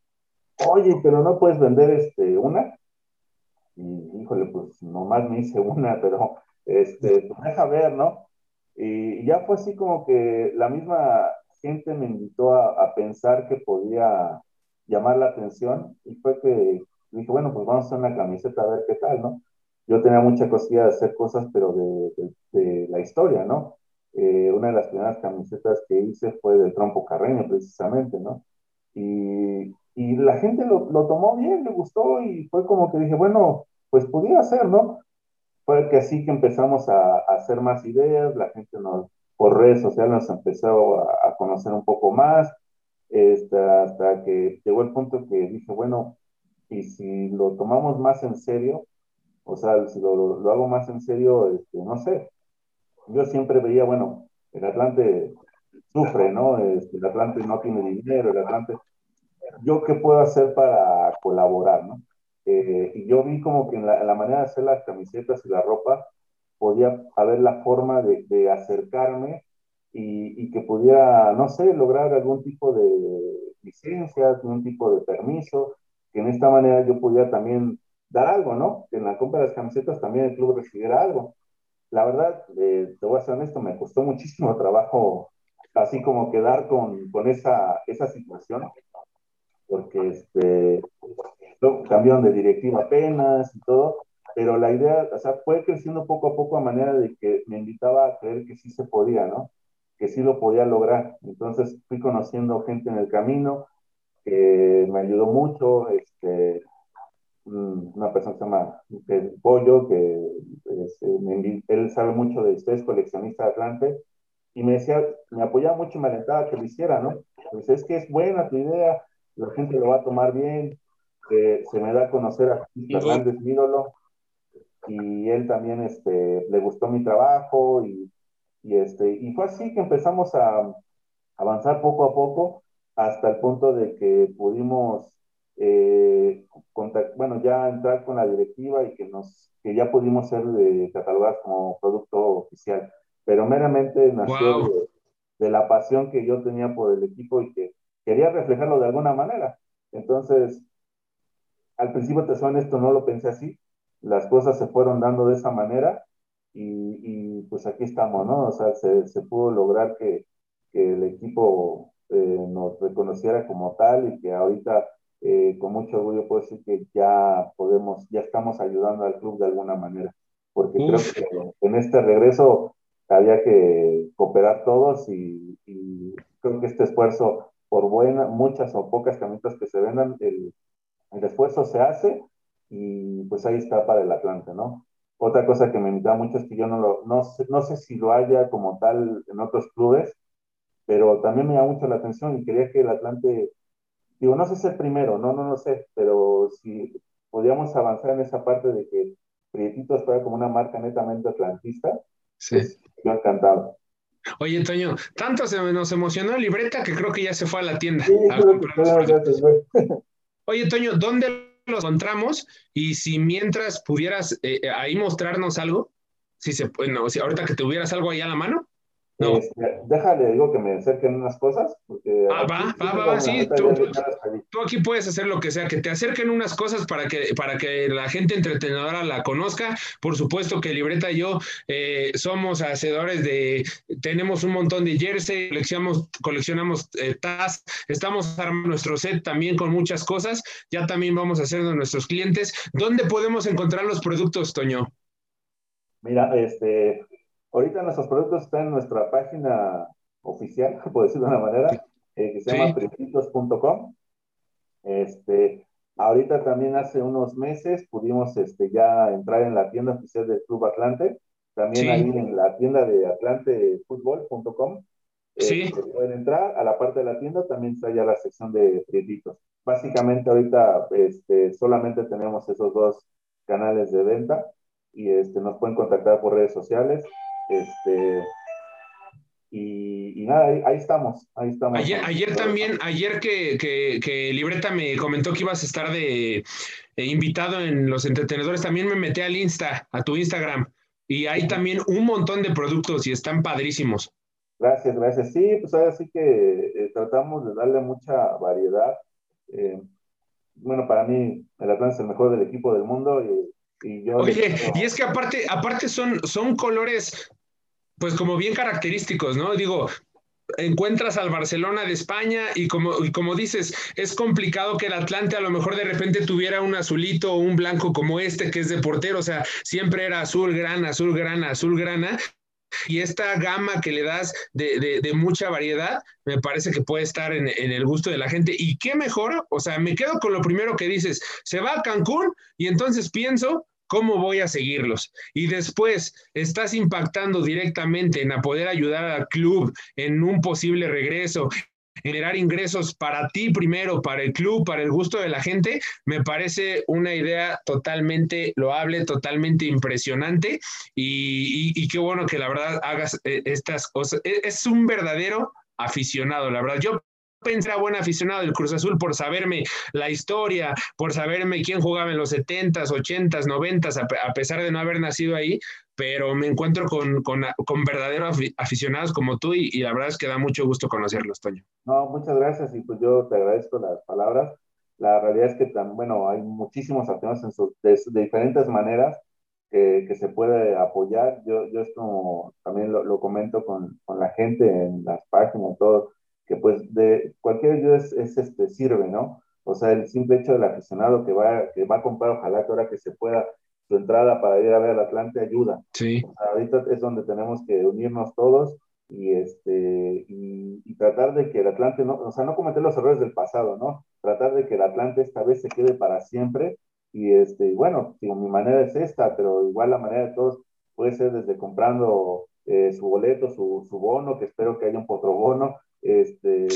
Oye, pero no puedes vender este, una. y híjole, pues nomás me hice una, pero este, pues deja ver, ¿no? Y, ya fue así como que la misma gente me invitó a, a, pensar que podía llamar la atención y fue que dije, bueno, pues vamos a hacer una camiseta a ver qué tal, ¿no? Yo tenía mucha cosilla de hacer cosas, pero de, de, de la historia, ¿no? Eh, una de las primeras camisetas que hice fue del trompo carreño, precisamente, ¿no? Y, y la gente lo, lo, tomó bien, le gustó y fue como que dije, bueno, pues podía ser, ¿no? Fue que así que empezamos a, hacer más ideas, la gente nos, por redes sociales nos empezó a, a conocer un poco más, este, hasta que llegó el punto que dije, bueno, y si lo tomamos más en serio, o sea, si lo, lo hago más en serio, este, no sé, yo siempre veía, bueno, el Atlante sufre, ¿no? Este, el Atlante no tiene dinero, el Atlante... ¿Yo qué puedo hacer para colaborar, no? Eh, y yo vi como que en la, manera de hacer las camisetas y la ropa podía haber la forma de, acercarme y, y, que pudiera, no sé, lograr algún tipo de licencias, algún tipo de permiso, que en esta manera yo pudiera también dar algo, ¿no? Que en la compra de las camisetas también el club recibiera algo la verdad, eh, te voy a ser honesto, me costó muchísimo trabajo así como quedar con, con esa, esa situación, porque este, cambiaron de directiva apenas y todo, pero la idea, o sea, fue creciendo poco a poco a manera de que me invitaba a creer que sí se podía, ¿no? Que sí lo podía lograr. Entonces fui conociendo gente en el camino que me ayudó mucho, este, una persona que se llama Pollo, que es, me, él sabe mucho de ustedes, coleccionista de Atlante, y me decía, me apoyaba mucho y me alentaba que lo hiciera, ¿no? Pues es que es buena tu idea, la gente lo va a tomar bien, eh, se me da a conocer a Fernández, mi ídolo, y él también este, le gustó mi trabajo, y, y, este, y fue así que empezamos a avanzar poco a poco hasta el punto de que pudimos eh, contact, bueno, ya entrar con la directiva y que, nos, que ya pudimos ser de, catalogados como producto oficial. Pero meramente nació wow. de, de, la pasión que yo tenía por el equipo y que quería reflejarlo de alguna manera. Entonces, al principio, te soy honesto, no lo pensé así. Las cosas se fueron dando de esa manera y, y pues aquí estamos, ¿no? O sea, se, se pudo lograr que, que el equipo eh, nos reconociera como tal y que ahorita eh, con mucho orgullo puedo decir que ya podemos, ya estamos ayudando al club de alguna manera, porque Uf. creo que en este regreso había que cooperar todos y, y, creo que este esfuerzo, por buenas, muchas o pocas camisetas que se vendan, el, el, esfuerzo se hace y pues ahí está para el Atlante, ¿no? Otra cosa que me invitaba mucho es que yo no, lo, no, sé, no sé si lo haya como tal en otros clubes, pero también me llama mucho la atención y quería que el Atlante digo, no sé si el primero, no, no, no sé, pero si podíamos avanzar en esa parte de que Prietitos fuera como una marca netamente atlantista, sí. pues yo encantado. Oye, Toño, tanto se nos emocionó la libreta que creo que ya se fue a la tienda. Sí, a creo que gracias, Oye, Toño, ¿dónde los encontramos? Y si mientras pudieras eh, ahí mostrarnos algo, si se bueno, si ahorita que tuvieras algo ahí a la mano. No. Este, déjale, digo que me acerquen unas cosas. Porque ah, va, va, va, va, sí. Tú, tú, tú, aquí puedes hacer lo que sea, que te acerquen unas cosas para que, para que la gente entretenedora la conozca. Por supuesto que Libreta y yo eh, somos hacedores de, tenemos un montón de jersey, coleccionamos, coleccionamos eh, TAS, estamos armando nuestro set también con muchas cosas. Ya también vamos a hacer de nuestros clientes. ¿Dónde podemos encontrar los productos, Toño? Mira, este, Ahorita nuestros productos están en nuestra página oficial, por decirlo de una manera, eh, que se llama sí. Este, ahorita también hace unos meses pudimos este, ya entrar en la tienda oficial del Club Atlante, también sí. ahí en la tienda de atlantefutbol.com. Sí. Eh, pueden entrar a la parte de la tienda, también está ya la sección de prietitos. Básicamente ahorita este, solamente tenemos esos dos canales de venta y este, nos pueden contactar por redes sociales este, y, y, nada, ahí, ahí, estamos, ahí estamos. Ayer, ayer también, ayer que, que, que, Libreta me comentó que ibas a estar de eh, invitado en los entretenedores, también me metí al Insta, a tu Instagram, y hay también un montón de productos y están padrísimos. Gracias, gracias. Sí, pues ahora sí que eh, tratamos de darle mucha variedad. Eh, bueno, para mí el Atlante es el mejor del equipo del mundo y Y yo Oye, y es que aparte, aparte son, son colores, pues como bien característicos, ¿no? Digo, encuentras al Barcelona de España y como, como dices, es complicado que el Atlante a lo mejor de repente tuviera un azulito o un blanco como este que es de portero, o sea, siempre era azul, grana, azul, grana, azul, grana. Y esta gama que le das de, de, mucha variedad, me parece que puede estar en, en, el gusto de la gente. ¿Y qué mejor? O sea, me quedo con lo primero que dices, se va a Cancún y entonces pienso ¿Cómo voy a seguirlos? Y después estás impactando directamente en a poder ayudar al club en un posible regreso, generar ingresos para ti primero, para el club, para el gusto de la gente, me parece una idea totalmente loable, totalmente impresionante y, qué bueno que la verdad hagas eh, estas cosas. E, es un verdadero aficionado, la verdad. Yo era buen aficionado del Cruz Azul por saberme la historia, por saberme quién jugaba en los 70s, 80s, 90s, a pesar de no haber nacido ahí, pero me encuentro con, con, con verdaderos aficionados como tú y, la verdad es que da mucho gusto conocerlos, Toño. No, muchas gracias y pues yo te agradezco las palabras. La realidad es que, bueno, hay muchísimos aficionados de, diferentes maneras que, que, se puede apoyar. Yo, yo esto también lo, lo comento con, con, la gente en las páginas, todo que pues de cualquier ayuda es, este, sirve, ¿no? O sea, el simple hecho del aficionado que va, que va a comprar, ojalá que ahora que se pueda su entrada para ir a ver al Atlante ayuda. Sí. ahorita es donde tenemos que unirnos todos y, este, y, tratar de que el Atlante, no, o sea, no cometer los errores del pasado, ¿no? Tratar de que el Atlante esta vez se quede para siempre y, este, bueno, digo, mi manera es esta, pero igual la manera de todos puede ser desde comprando eh, su boleto, su, su, bono, que espero que haya un otro este,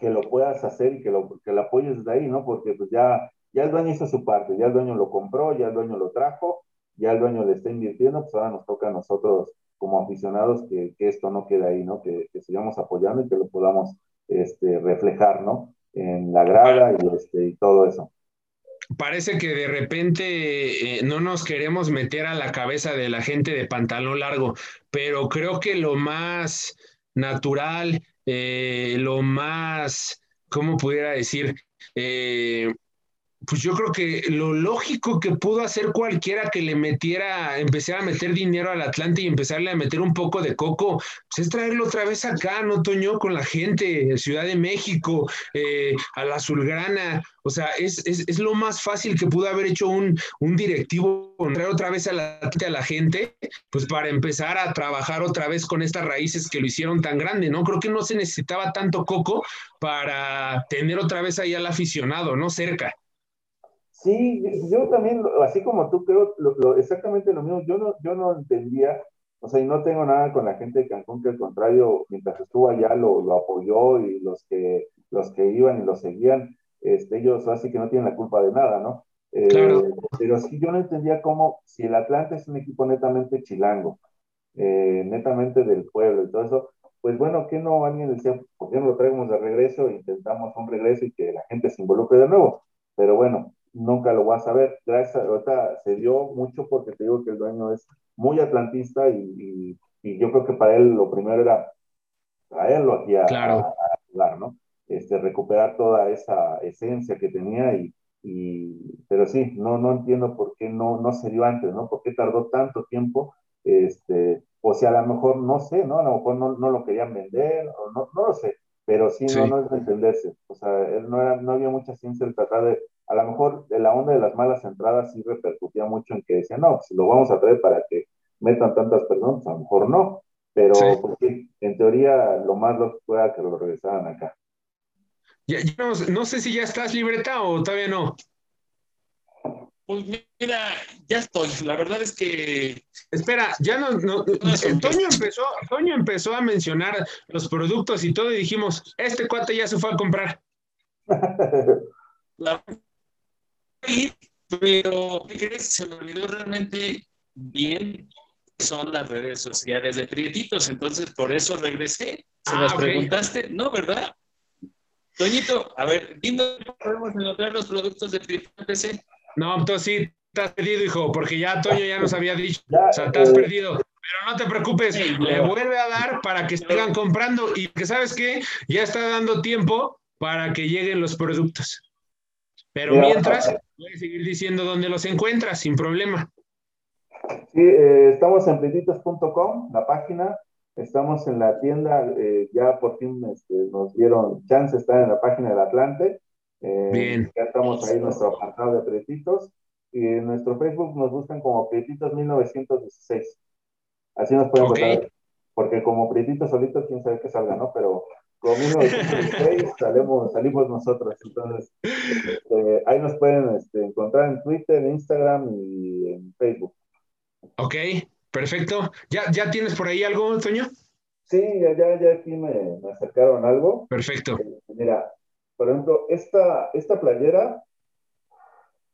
que lo puedas hacer y que lo, que lo apoyes desde ahí, ¿no? Porque pues ya, ya el dueño hizo su parte, ya el dueño lo compró, ya el dueño lo trajo, ya el dueño le está invirtiendo, pues ahora nos toca a nosotros como aficionados que, que esto no quede ahí, ¿no? Que, que, sigamos apoyando y que lo podamos este, reflejar, ¿no? En la grada y, este, y todo eso parece que de repente eh, no nos queremos meter a la cabeza de la gente de pantalón largo, pero creo que lo más natural eh, lo más, ¿cómo pudiera decir? Eh, pues yo creo que lo lógico que pudo hacer cualquiera que le metiera, empezara a meter dinero al Atlante y empezarle a meter un poco de coco, pues es traerlo otra vez acá, ¿no, Toño? Con la gente, Ciudad de México, eh, a la Azulgrana. O sea, es, es, lo más fácil que pudo haber hecho un, un directivo, traer otra vez a la, a la gente, pues para empezar a trabajar otra vez con estas raíces que lo hicieron tan grande, ¿no? Creo que no se necesitaba tanto coco para tener otra vez ahí al aficionado, ¿no? Cerca. Sí, yo también, así como tú, creo lo, exactamente lo mismo. Yo no, yo no entendía, o sea, y no tengo nada con la gente de Cancún, que al contrario, mientras estuvo allá lo, lo apoyó y los que, los que iban y lo seguían, este, ellos así que no tienen la culpa de nada, ¿no? Eh, pero sí, yo no entendía cómo, si el Atlante es un equipo netamente chilango, eh, netamente del pueblo y todo eso, pues bueno, ¿qué no alguien decía, por qué no lo traemos de regreso, intentamos un regreso y que la gente se involucre de nuevo? Pero bueno, nunca lo vas a ver. Gracias, ahorita se dio mucho porque te digo que el dueño es muy atlantista y, y, yo creo que para él lo primero era traerlo aquí a, claro. ¿no? Este, recuperar toda esa esencia que tenía y, y, pero sí, no, no entiendo por qué no, no se dio antes, ¿no? ¿Por qué tardó tanto tiempo? Este, o sea, a lo mejor, no sé, ¿no? A lo mejor no, no lo querían vender, o no, no lo sé, pero sí, No, no es de entenderse. O sea, él no, era, no había mucha ciencia en tratar de a lo mejor de la onda de las malas entradas sí repercutía mucho en que decían, no, si lo vamos a traer para que metan tantas personas, pues, a lo mejor no, pero porque en teoría lo más lo fuera que lo regresaran acá. Ya, no, sé si ya estás libreta o todavía no. Pues mira, ya estoy. La verdad es que. Espera, ya no. no, Toño, empezó, Toño empezó a mencionar los productos y todo, y dijimos: Este cuate ya se fue a comprar. la pero se me olvidó realmente bien son las redes sociales de Prietitos, entonces por eso regresé. ¿Se ah, las preguntaste? No, ¿verdad? Toñito, a ver, dime podemos encontrar los productos de Prietitos No, entonces sí, estás perdido, hijo, porque ya Toño ya nos había dicho, o sea, estás eh, perdido. Pero no te preocupes, le vuelve a dar para que sigan comprando y que sabes qué, ya está dando tiempo para que lleguen los productos. Pero mientras, puedes seguir diciendo dónde los encuentras sin problema. Sí, eh, estamos en pletitos.com, la página. Estamos en la tienda, eh, ya por fin este, nos dieron chance de estar en la página del Atlante. Eh, Bien. Ya estamos ahí en nuestro apartado de Pretitos. Y en nuestro Facebook nos buscan como Pretitos 1916. Así nos pueden Ok. encontrar. Porque como Pretitos solitos, quién sabe qué salga, ¿no? Pero 1916 salimos, salimos nosotros. Entonces, este, ahí nos pueden este, encontrar en Twitter, en Instagram y en Facebook. Ok, perfecto. ¿Ya, ya tienes por ahí algo, Toño? Sí, ya, ya, ya aquí me, me acercaron algo. Perfecto. Eh, Mira, por ejemplo, esta, esta playera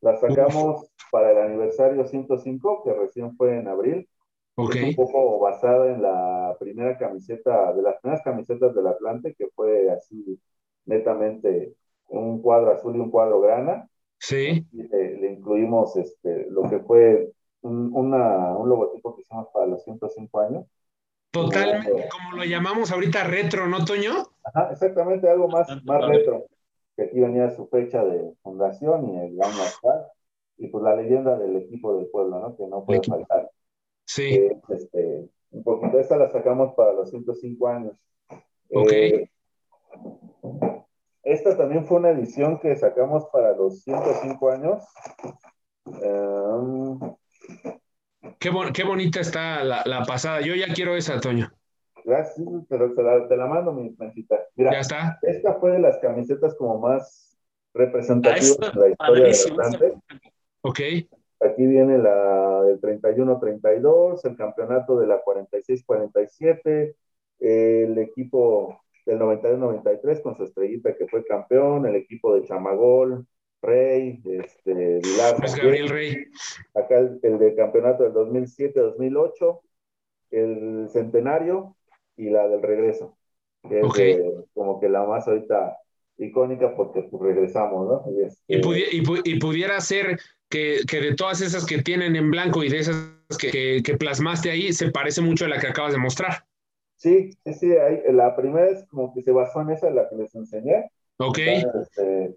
la sacamos para el aniversario 105, que recién fue en abril. Ok, Es un poco basada en la primera camiseta, de las primeras camisetas del Atlante, que fue así netamente un cuadro azul y un cuadro grana. sí, Y le, le incluimos este, lo que fue un, una- un logotipo que hicimos para los 105 años. totalmente como lo llamamos ahorita retro, ¿no, Toño? Ajá, exactamente, algo más, más retro. Que aquí venía su fecha de fundación y el año actual. Y pues la leyenda del equipo del pueblo, ¿no? Que no puede faltar. Sí, este, un poquito, esta la sacamos para los 105 años. Ok. Eh, esta también fue una edición que sacamos para los 105 años. Um, qué, bon- qué bonita está la, la pasada. Yo ya quiero esa, Toño. gracias, pero te la, te la mando, mi Panchita. Mira, Ya está. esta fue de las camisetas como más representativas Ah, de la historia. Atlante. Ok, Aquí viene la del 31-32, el campeonato de la 46-47, el equipo del 91-93 con su estrellita que fue campeón, el equipo de Chamagol, Rey, este, Vilar. Gabriel Rey. Acá el, el del campeonato del 2007-2008, el centenario y la del regreso, que es Ok. de- como que la más ahorita icónica porque pues, regresamos, ¿no? Y, este, Y, pudi- y pu- y pudiera ser que, que de todas esas que tienen en blanco y de esas que, que- que plasmaste ahí, se parece mucho a la que acabas de mostrar. Sí, sí, sí, ahí- la primera es como que se basó en esa, la que les enseñé. Ok, Este,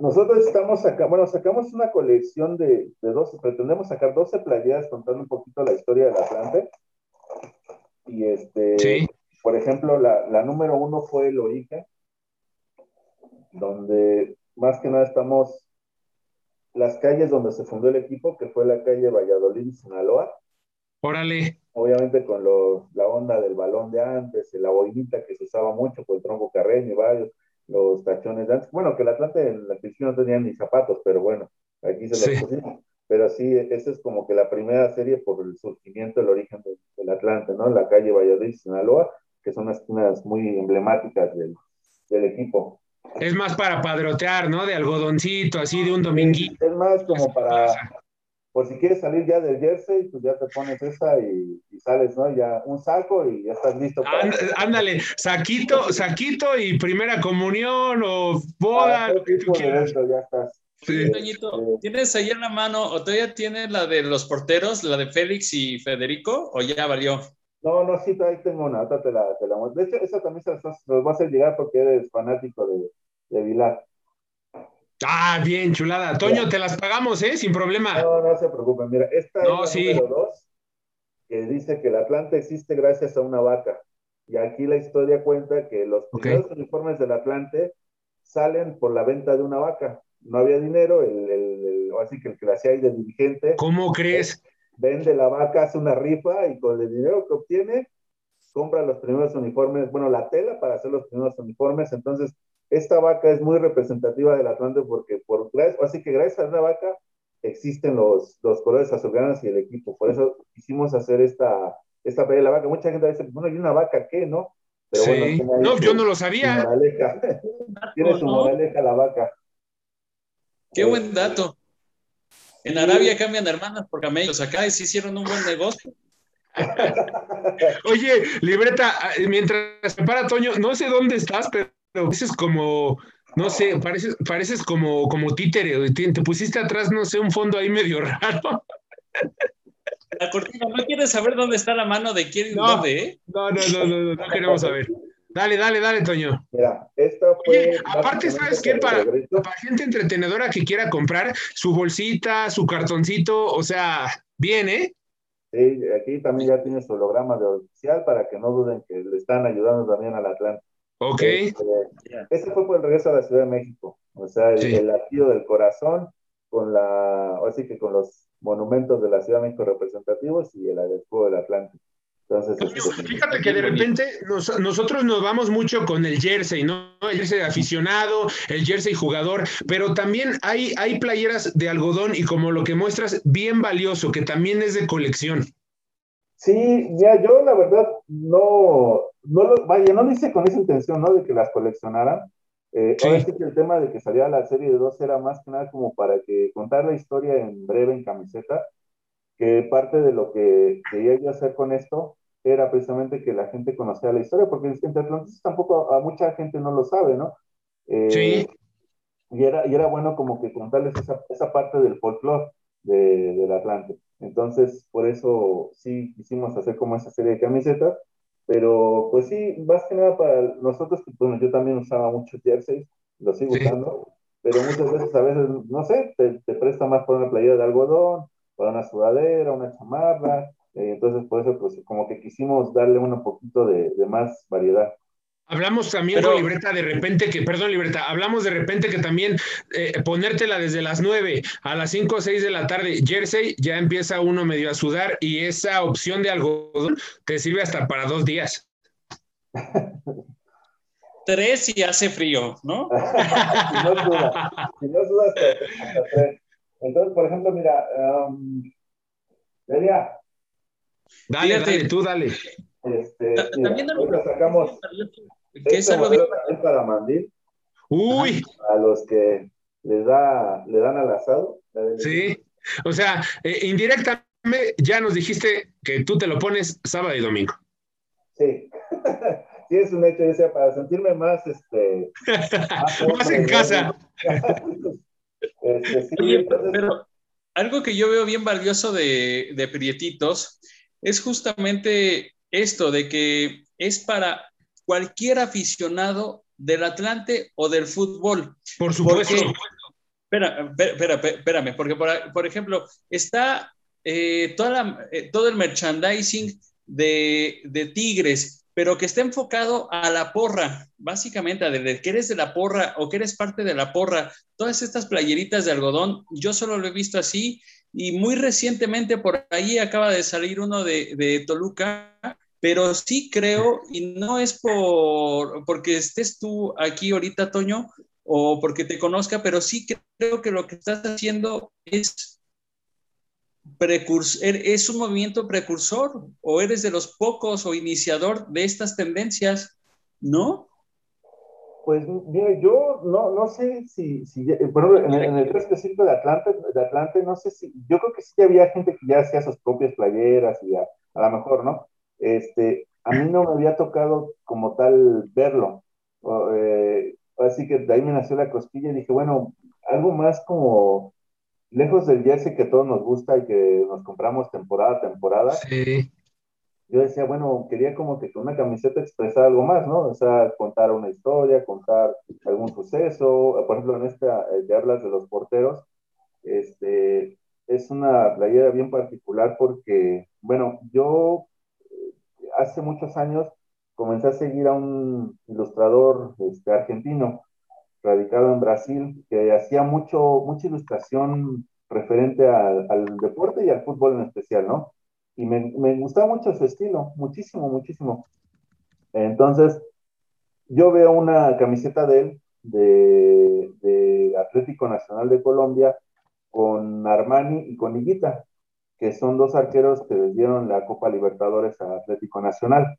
nosotros estamos acá, bueno, sacamos una colección de, de 12, pretendemos sacar 12 playeras contando un poquito la historia del Atlante. Y este, sí, por ejemplo, la, la número uno fue el origen, donde más que nada estamos las calles donde se fundó el equipo, que fue la calle Valladolid Sinaloa órale. obviamente con los, la onda del balón de antes, la boinita que se usaba mucho por el tronco carreño y varios, los tachones de antes. Bueno, que el Atlante en la no tenía ni zapatos, pero bueno, aquí se los Sí. Pero sí, esa es como que la primera serie por el surgimiento, el origen del, del Atlante, ¿no? La calle Valladolid, Sinaloa, que son unas esquinas muy emblemáticas del, del equipo. Es más para padrotear, ¿no? De algodoncito, así de un dominguito. Es más como para, por si quieres salir ya del jersey, pues ya te pones esa y, y sales, ¿no? Ya un saco y ya estás listo para... Ánd- Ándale, saquito, saquito y primera comunión o boda, Ah, lo que tú tipo de quieras. esto, ya estás. Sí. Toñito, ¿tienes ahí en la mano o todavía tienes la de los porteros, la de Félix y Federico o ya valió? No, no, sí, ahí tengo una, otra te la, te la muestro. De hecho, esa también se las, voy a hacer llegar porque eres fanático de, de Vilar. Ah, bien, chulada. Toño, te las pagamos, ¿eh? Sin problema. No, no se preocupen. Mira, esta No, es la sí. número dos, que dice que el Atlante existe gracias a una vaca. Y aquí la historia cuenta que los primeros uniformes del Atlante salen por la venta de una vaca. No había dinero, el, el, el- o así que el que la hacía ahí de dirigente ¿Cómo crees? Vende la vaca, hace una rifa y con el dinero que obtiene compra los primeros uniformes, bueno, la tela para hacer los primeros uniformes. Entonces, esta vaca es muy representativa del Atlante porque, por, gracias- así que gracias a una vaca existen los, los colores azulgranas y el equipo. Por eso quisimos hacer esta, esta pelea de la vaca. Mucha gente dice, bueno, ¿y una vaca qué, no? Pero bueno, Sí. ahí No, su- yo no lo su sabía. tiene su ¿no? moraleja la vaca. Qué buen dato. En Arabia cambian hermanas por camellos. Acá sí hicieron un buen negocio. Oye, libreta, eh, mientras se para Toño, no sé dónde estás, pero pareces como, no sé, pareces, pareces como, como títere. Te, te pusiste atrás, no sé, un fondo ahí medio raro. La cortina, ¿no quieres saber dónde está la mano de quién y No. dónde, eh? No, no, no, no, no, no queremos saber. Dale, dale, dale, Toño. Mira, esta fue. Oye, aparte, ¿sabes qué? Para, para gente entretenedora que quiera comprar su bolsita, su cartoncito, o sea, bien, ¿eh? Sí, aquí también ya tiene su holograma de oficial para que no duden que le están ayudando también al Atlante. Ok. Este, este fue por el regreso a la Ciudad de México. O sea, el, Sí. el latido del corazón con la, así que con los monumentos de la Ciudad de México representativos y el escudo del Atlante. Entonces, este, fíjate que de repente nos- nosotros nos vamos mucho con el jersey, ¿no? El jersey de aficionado, el jersey jugador, pero también hay, hay playeras de algodón y como lo que muestras, bien valioso, que también es de colección. Sí, ya yo la verdad no, no lo, vaya, no lo hice con esa intención, ¿no? De que las coleccionaran. Eh, Sí. Ahora sí que el tema de que salía la serie de dos era más que nada como para que contar la historia en breve en camiseta, que parte de lo que quería yo hacer con esto era precisamente que la gente conociera la historia, porque entre Atlantis tampoco a, a mucha gente no lo sabe, ¿no? Eh, Sí. Y era, y era bueno como que contarles esa, esa parte del folclore de, del Atlante. Entonces, por eso sí quisimos hacer como esa serie de camisetas, pero pues sí, más que nada para nosotros, bueno, yo también usaba muchos jerseys, los sigo Sí. usando, pero muchas veces, a veces, no sé, te, te presta más para una playera de algodón, para una sudadera, una chamarra, eh, entonces por eso pues como que quisimos darle un poquito de, de más variedad. Hablamos también Pero- con libreta de repente que, perdón, libreta, hablamos de repente que también eh, ponértela desde las 9 a las 5 o 6 de la tarde, jersey, ya empieza uno medio a sudar y esa opción de algodón te sirve hasta para dos días. Tres y hace frío, ¿no? si no suda, si no suda hasta, hasta tres. Entonces, por ejemplo, mira, um, Delia, Dale, Fíjate. dale, tú dale. este, Ta- mira, También ahorita sacamos que es este algo modelo también para mandil Uy, a los que les da, le dan al asado. sí. O sea, eh, indirectamente ya nos dijiste que tú te lo pones sábado y domingo. Sí. sí, es un hecho, o sea, para sentirme más, este, Más hombre, en casa. Este, sí, Oye, entonces, pero algo que yo veo bien valioso de, de Prietitos es justamente esto, de que es para cualquier aficionado del Atlante o del fútbol. Por supuesto. Porque- Espera, espera, espérame, porque por, por ejemplo, está eh, toda la- eh, todo el merchandising de, de Tigres, pero que está enfocado a la porra, básicamente, a de que eres de la porra o que eres parte de la porra. Todas estas playeritas de algodón, yo solo lo he visto así y muy recientemente por ahí acaba de salir uno de, de Toluca, pero sí creo, y no es por porque estés tú aquí ahorita, Toño, o porque te conozca, pero sí creo que lo que estás haciendo es precursor, es un movimiento precursor, o eres de los pocos o iniciador de estas tendencias, ¿no? Pues mire, yo no, no sé si, si ejemplo, en, el- en el caso específico de Atlante, de Atlante, no sé si, yo creo que sí había gente que ya hacía sus propias playeras y a, a lo mejor, ¿no? Este, a mí no me había tocado como tal verlo. O, eh, así que de ahí me nació la cosquilla y dije, bueno, algo más como lejos del jersey que todos nos gusta y que nos compramos temporada a temporada Sí. Yo decía, bueno, quería como que con una camiseta expresar algo más, ¿no? O sea, contar una historia, contar algún suceso. Por ejemplo, en esta eh, que hablas de los porteros, este, es una playera bien particular porque, bueno, yo eh, hace muchos años comencé a seguir a un ilustrador este, argentino radicado en Brasil que hacía mucho, mucha ilustración referente al deporte y al fútbol en especial, ¿no? Y me, me, gustaba mucho su estilo, muchísimo, muchísimo. Entonces, yo veo una camiseta de él, de, de, Atlético Nacional de Colombia, con Armani y con Higuita, que son dos arqueros que les dieron la Copa Libertadores a Atlético Nacional.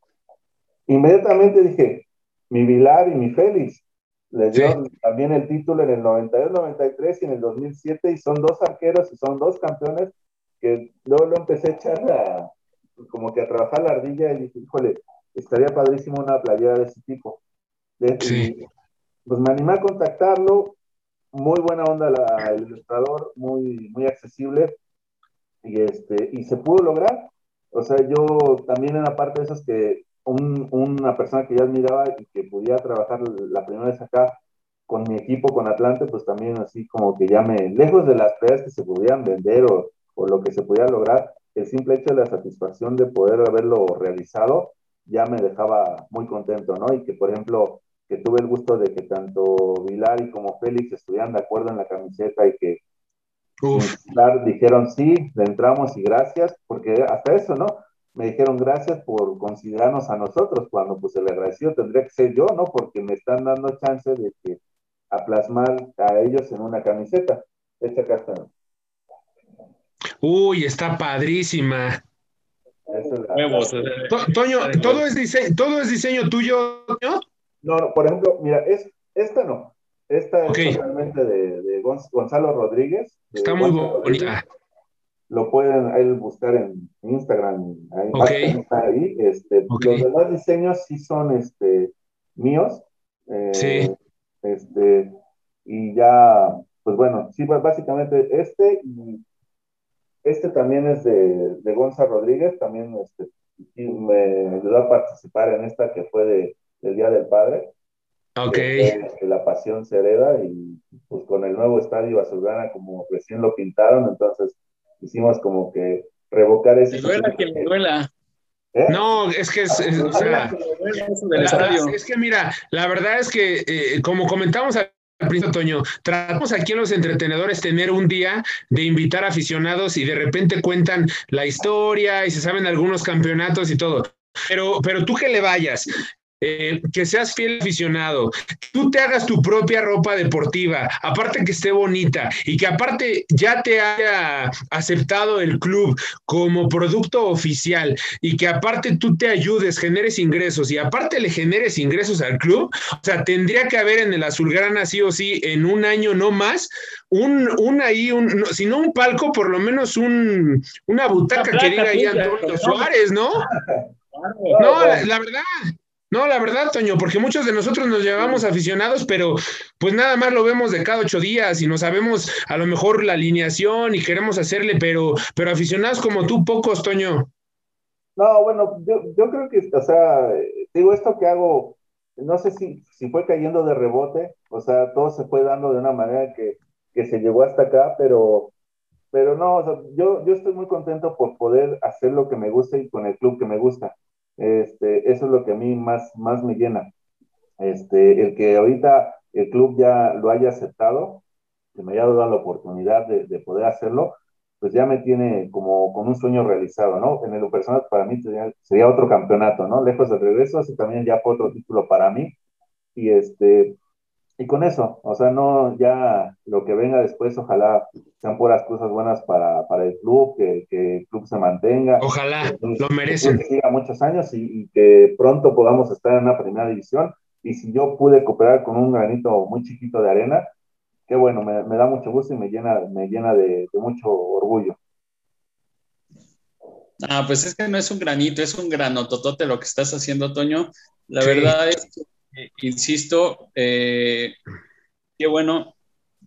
Inmediatamente dije, mi Vilar y mi Félix, les dieron sí. también el título en el 92-93 y en el 2007, y son dos arqueros y son dos campeones que luego lo empecé a echar a, como que a trabajar la ardilla y dije, híjole, estaría padrísimo una playera de ese tipo. Sí. y, pues me animé a contactarlo, muy buena onda la, el ilustrador, muy, muy accesible, y, este, y se pudo lograr. O sea, yo también era parte de esos que una persona que ya admiraba y que podía trabajar la primera vez acá con mi equipo, con Atlante, pues también así como que ya me, lejos de las peleas que se pudieran vender o, o lo que se pudiera lograr, el simple hecho de la satisfacción de poder haberlo realizado ya me dejaba muy contento, ¿no? Y que, por ejemplo, que tuve el gusto de que tanto Vilari como Félix estuvieran de acuerdo en la camiseta y que dijeron sí, le entramos y gracias, porque hasta eso, ¿no? Me dijeron gracias por considerarnos a nosotros, cuando pues el agradecido tendría que ser yo, ¿no? Porque me están dando chance de que a plasmar a ellos en una camiseta. Esta acá está. Uy, está padrísima. Toño, ¿todo es, diseño, ¿todo es diseño tuyo, Toño? No, por ejemplo, mira, es, esta no. Esta es realmente de, Gonzalo Rodríguez. Está muy bonita. Lo pueden buscar en Instagram. Ahí, ahí. Este, Los demás diseños sí son este, míos. Eh, sí. Este, y ya, pues bueno, sí, básicamente este y este también es de, de Gonza Rodríguez, también este, me ayudó a participar en esta que fue de, del Día del Padre. Ok. Que, la pasión se hereda y pues con el nuevo estadio Azulgrana como recién lo pintaron, entonces hicimos como que revocar ese... Me duela que me duela. ¿Eh? No, es que es, o sea, es que mira, la verdad es que eh, como comentamos al principio, Toño, tratamos aquí en los entretenedores tener un día de invitar aficionados y de repente cuentan la historia y se saben algunos campeonatos y todo. Pero, pero tú que le vayas, eh, que seas fiel aficionado, tú te hagas tu propia ropa deportiva, aparte que esté bonita y que aparte ya te haya aceptado el club como producto oficial y que aparte tú te ayudes, generes ingresos y aparte le generes ingresos al club, o sea, tendría que haber en el Azulgrana sí o sí en un año no más un, un ahí, un, si no un palco, por lo menos un, una butaca que diga ahí Antonio Suárez, ¿no? No, la verdad, no, la verdad, Toño, porque muchos de nosotros nos llevamos aficionados, pero pues nada más lo vemos de cada ocho días y no sabemos a lo mejor la alineación y queremos hacerle, pero, pero aficionados como tú, pocos, Toño. No, bueno, yo, yo creo que, o sea, digo, esto que hago, no sé si, si fue cayendo de rebote, o sea, todo se fue dando de una manera que, que se llegó hasta acá, pero, pero no, o sea, yo, yo estoy muy contento por poder hacer lo que me gusta y con el club que me gusta. Este, eso es lo que a mí más, más me llena. Este, el que ahorita el club ya lo haya aceptado, que me haya dado la oportunidad de, de poder hacerlo, pues ya me tiene como con un sueño realizado, ¿no? En el personal para mí sería, sería otro campeonato, ¿no? Lejos del regreso, así también ya fue otro título para mí. Y este, y con eso, o sea, no, ya lo que venga después, ojalá sean puras cosas buenas para, para el club, que, que, el club se mantenga. Ojalá, lo merecen. Que siga muchos años y, y, que pronto podamos estar en una primera división. Y si yo pude cooperar con un granito muy chiquito de arena, qué bueno, me, me da mucho gusto y me llena, me llena de, de, mucho orgullo. Ah, pues es que no es un granito, es un granototote lo que estás haciendo, Toño. La sí. verdad es que insisto, eh, qué bueno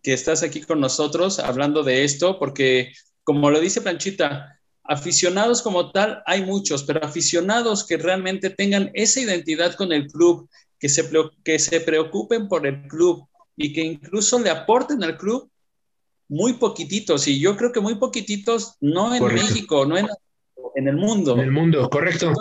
que estás aquí con nosotros hablando de esto, porque como lo dice Planchita, aficionados como tal hay muchos, pero aficionados que realmente tengan esa identidad con el club, que se, que se preocupen por el club y que incluso le aporten al club muy poquititos, y yo creo que muy poquititos, no en correcto. México, no en, en, el mundo. En el mundo, correcto.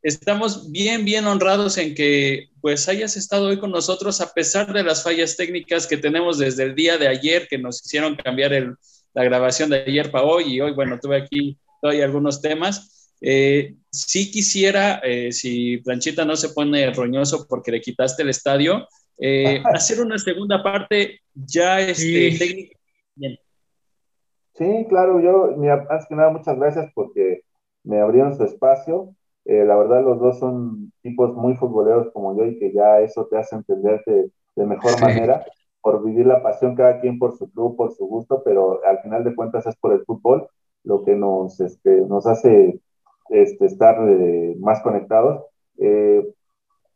Estamos bien, bien honrados en que pues hayas estado hoy con nosotros a pesar de las fallas técnicas que tenemos desde el día de ayer que nos hicieron cambiar el, la grabación de ayer para hoy y hoy, bueno, tuve aquí todavía algunos temas. Eh, sí quisiera, eh, si Planchita no se pone roñoso porque le quitaste el estadio, eh, hacer una segunda parte ya este, sí. técnica. Bien. Sí, claro, yo, mira, antes que nada, muchas gracias porque me abrieron su espacio. Eh, la verdad, los dos son tipos muy futboleros como yo y que ya eso te hace entenderte de mejor sí. manera por vivir la pasión cada quien por su club, por su gusto, pero al final de cuentas es por el fútbol lo que nos, este, nos hace este, estar eh, más conectados. Eh,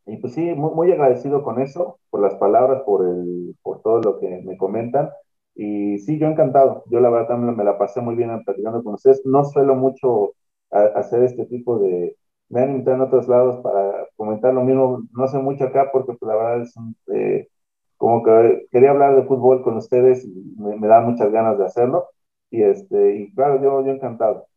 y pues sí, muy, muy, agradecido con eso, por las palabras, por, el, por todo lo que me comentan. Y sí, yo encantado. Yo la verdad también me la pasé muy bien platicando con ustedes. No suelo mucho a, hacer este tipo de, me han invitado en otros lados para comentar lo mismo. No sé mucho acá porque pues, la verdad es eh, como que quería hablar de fútbol con ustedes y me, me da muchas ganas de hacerlo. Y, este, y claro, yo, yo encantado.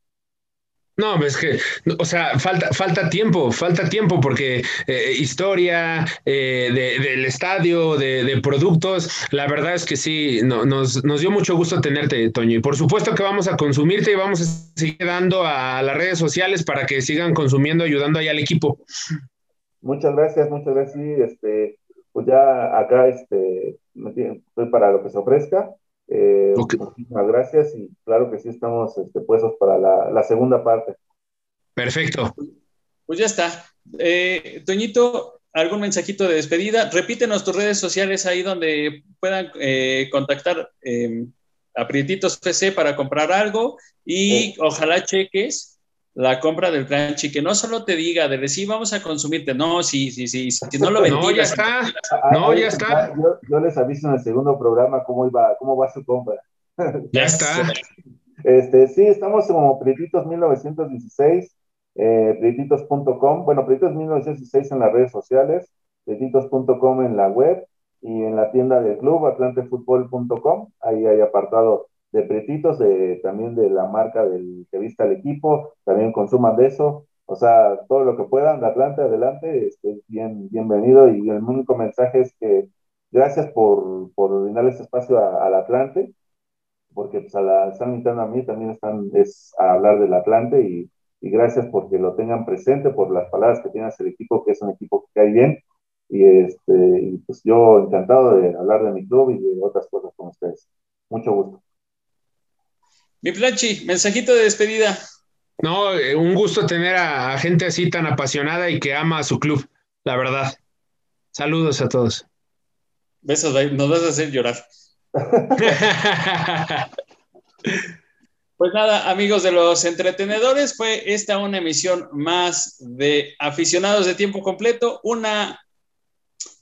No, es que, o sea, falta, falta tiempo, falta tiempo porque eh, historia eh, del estadio, de, productos, la verdad es que sí, nos, nos, dio mucho gusto tenerte, Toño. Y por supuesto que vamos a consumirte y vamos a seguir dando a las redes sociales para que sigan consumiendo, ayudando ahí al equipo. Muchas gracias, muchas gracias. este, pues ya acá este, estoy para lo que se ofrezca. Eh, Muchísimas gracias y claro que sí estamos este, puestos para la, segunda parte. Perfecto. Pues ya está. Eh, Toñito, algún mensajito de despedida. Repítenos tus redes sociales ahí donde puedan eh, contactar a Prietitos PC para comprar algo y ojalá cheques la compra del planchi, que no solo te diga de decir vamos a consumirte, no, sí, sí, sí, si no lo vendí. No, ya está, no, ya está. Yo, les aviso en el segundo programa cómo iba, cómo va su compra. Ya está. Este, sí, estamos como Prietitos 1916, eh, prietitos.com, bueno, Prietitos 1916 en las redes sociales, prietitos.com en la web y en la tienda del club, atlantefutbol.com, ahí hay apartado de pretitos, de, también de la marca del que vista el equipo, también consuman de eso, o sea, todo lo que puedan, de Atlante adelante, este, bien, bienvenido y el único mensaje es que gracias por, por ese espacio al Atlante, porque pues a la, están invitando a mí, también están es a hablar del Atlante y, y gracias porque lo tengan presente, por las palabras que tienes el equipo, que es un equipo que cae bien, y, este, pues yo encantado de hablar de mi club y de otras cosas con ustedes. Mucho gusto. Mi Planchi, mensajito de despedida. No, eh, un gusto tener a, gente así tan apasionada y que ama a su club, la verdad. Saludos a todos. Besos, nos vas a hacer llorar. Pues nada, amigos de los entretenedores, fue esta una emisión más de aficionados de tiempo completo, una,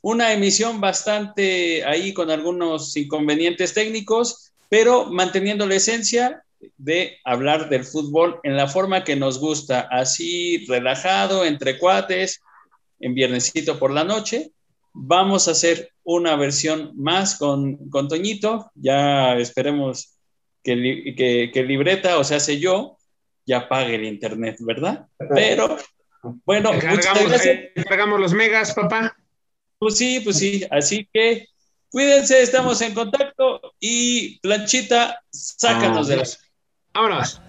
una emisión bastante ahí con algunos inconvenientes técnicos, pero manteniendo la esencia de hablar del fútbol en la forma que nos gusta, así relajado, entre cuates, en viernesito por la noche. Vamos a hacer una versión más con, con Toñito, ya esperemos que, que, libreta, o sea, sé yo, ya pague el internet, ¿verdad? Pero, bueno, cargamos, los megas, papá. Pues sí, pues sí, así que cuídense, estamos en contacto y planchita, sácanos de las Vámonos.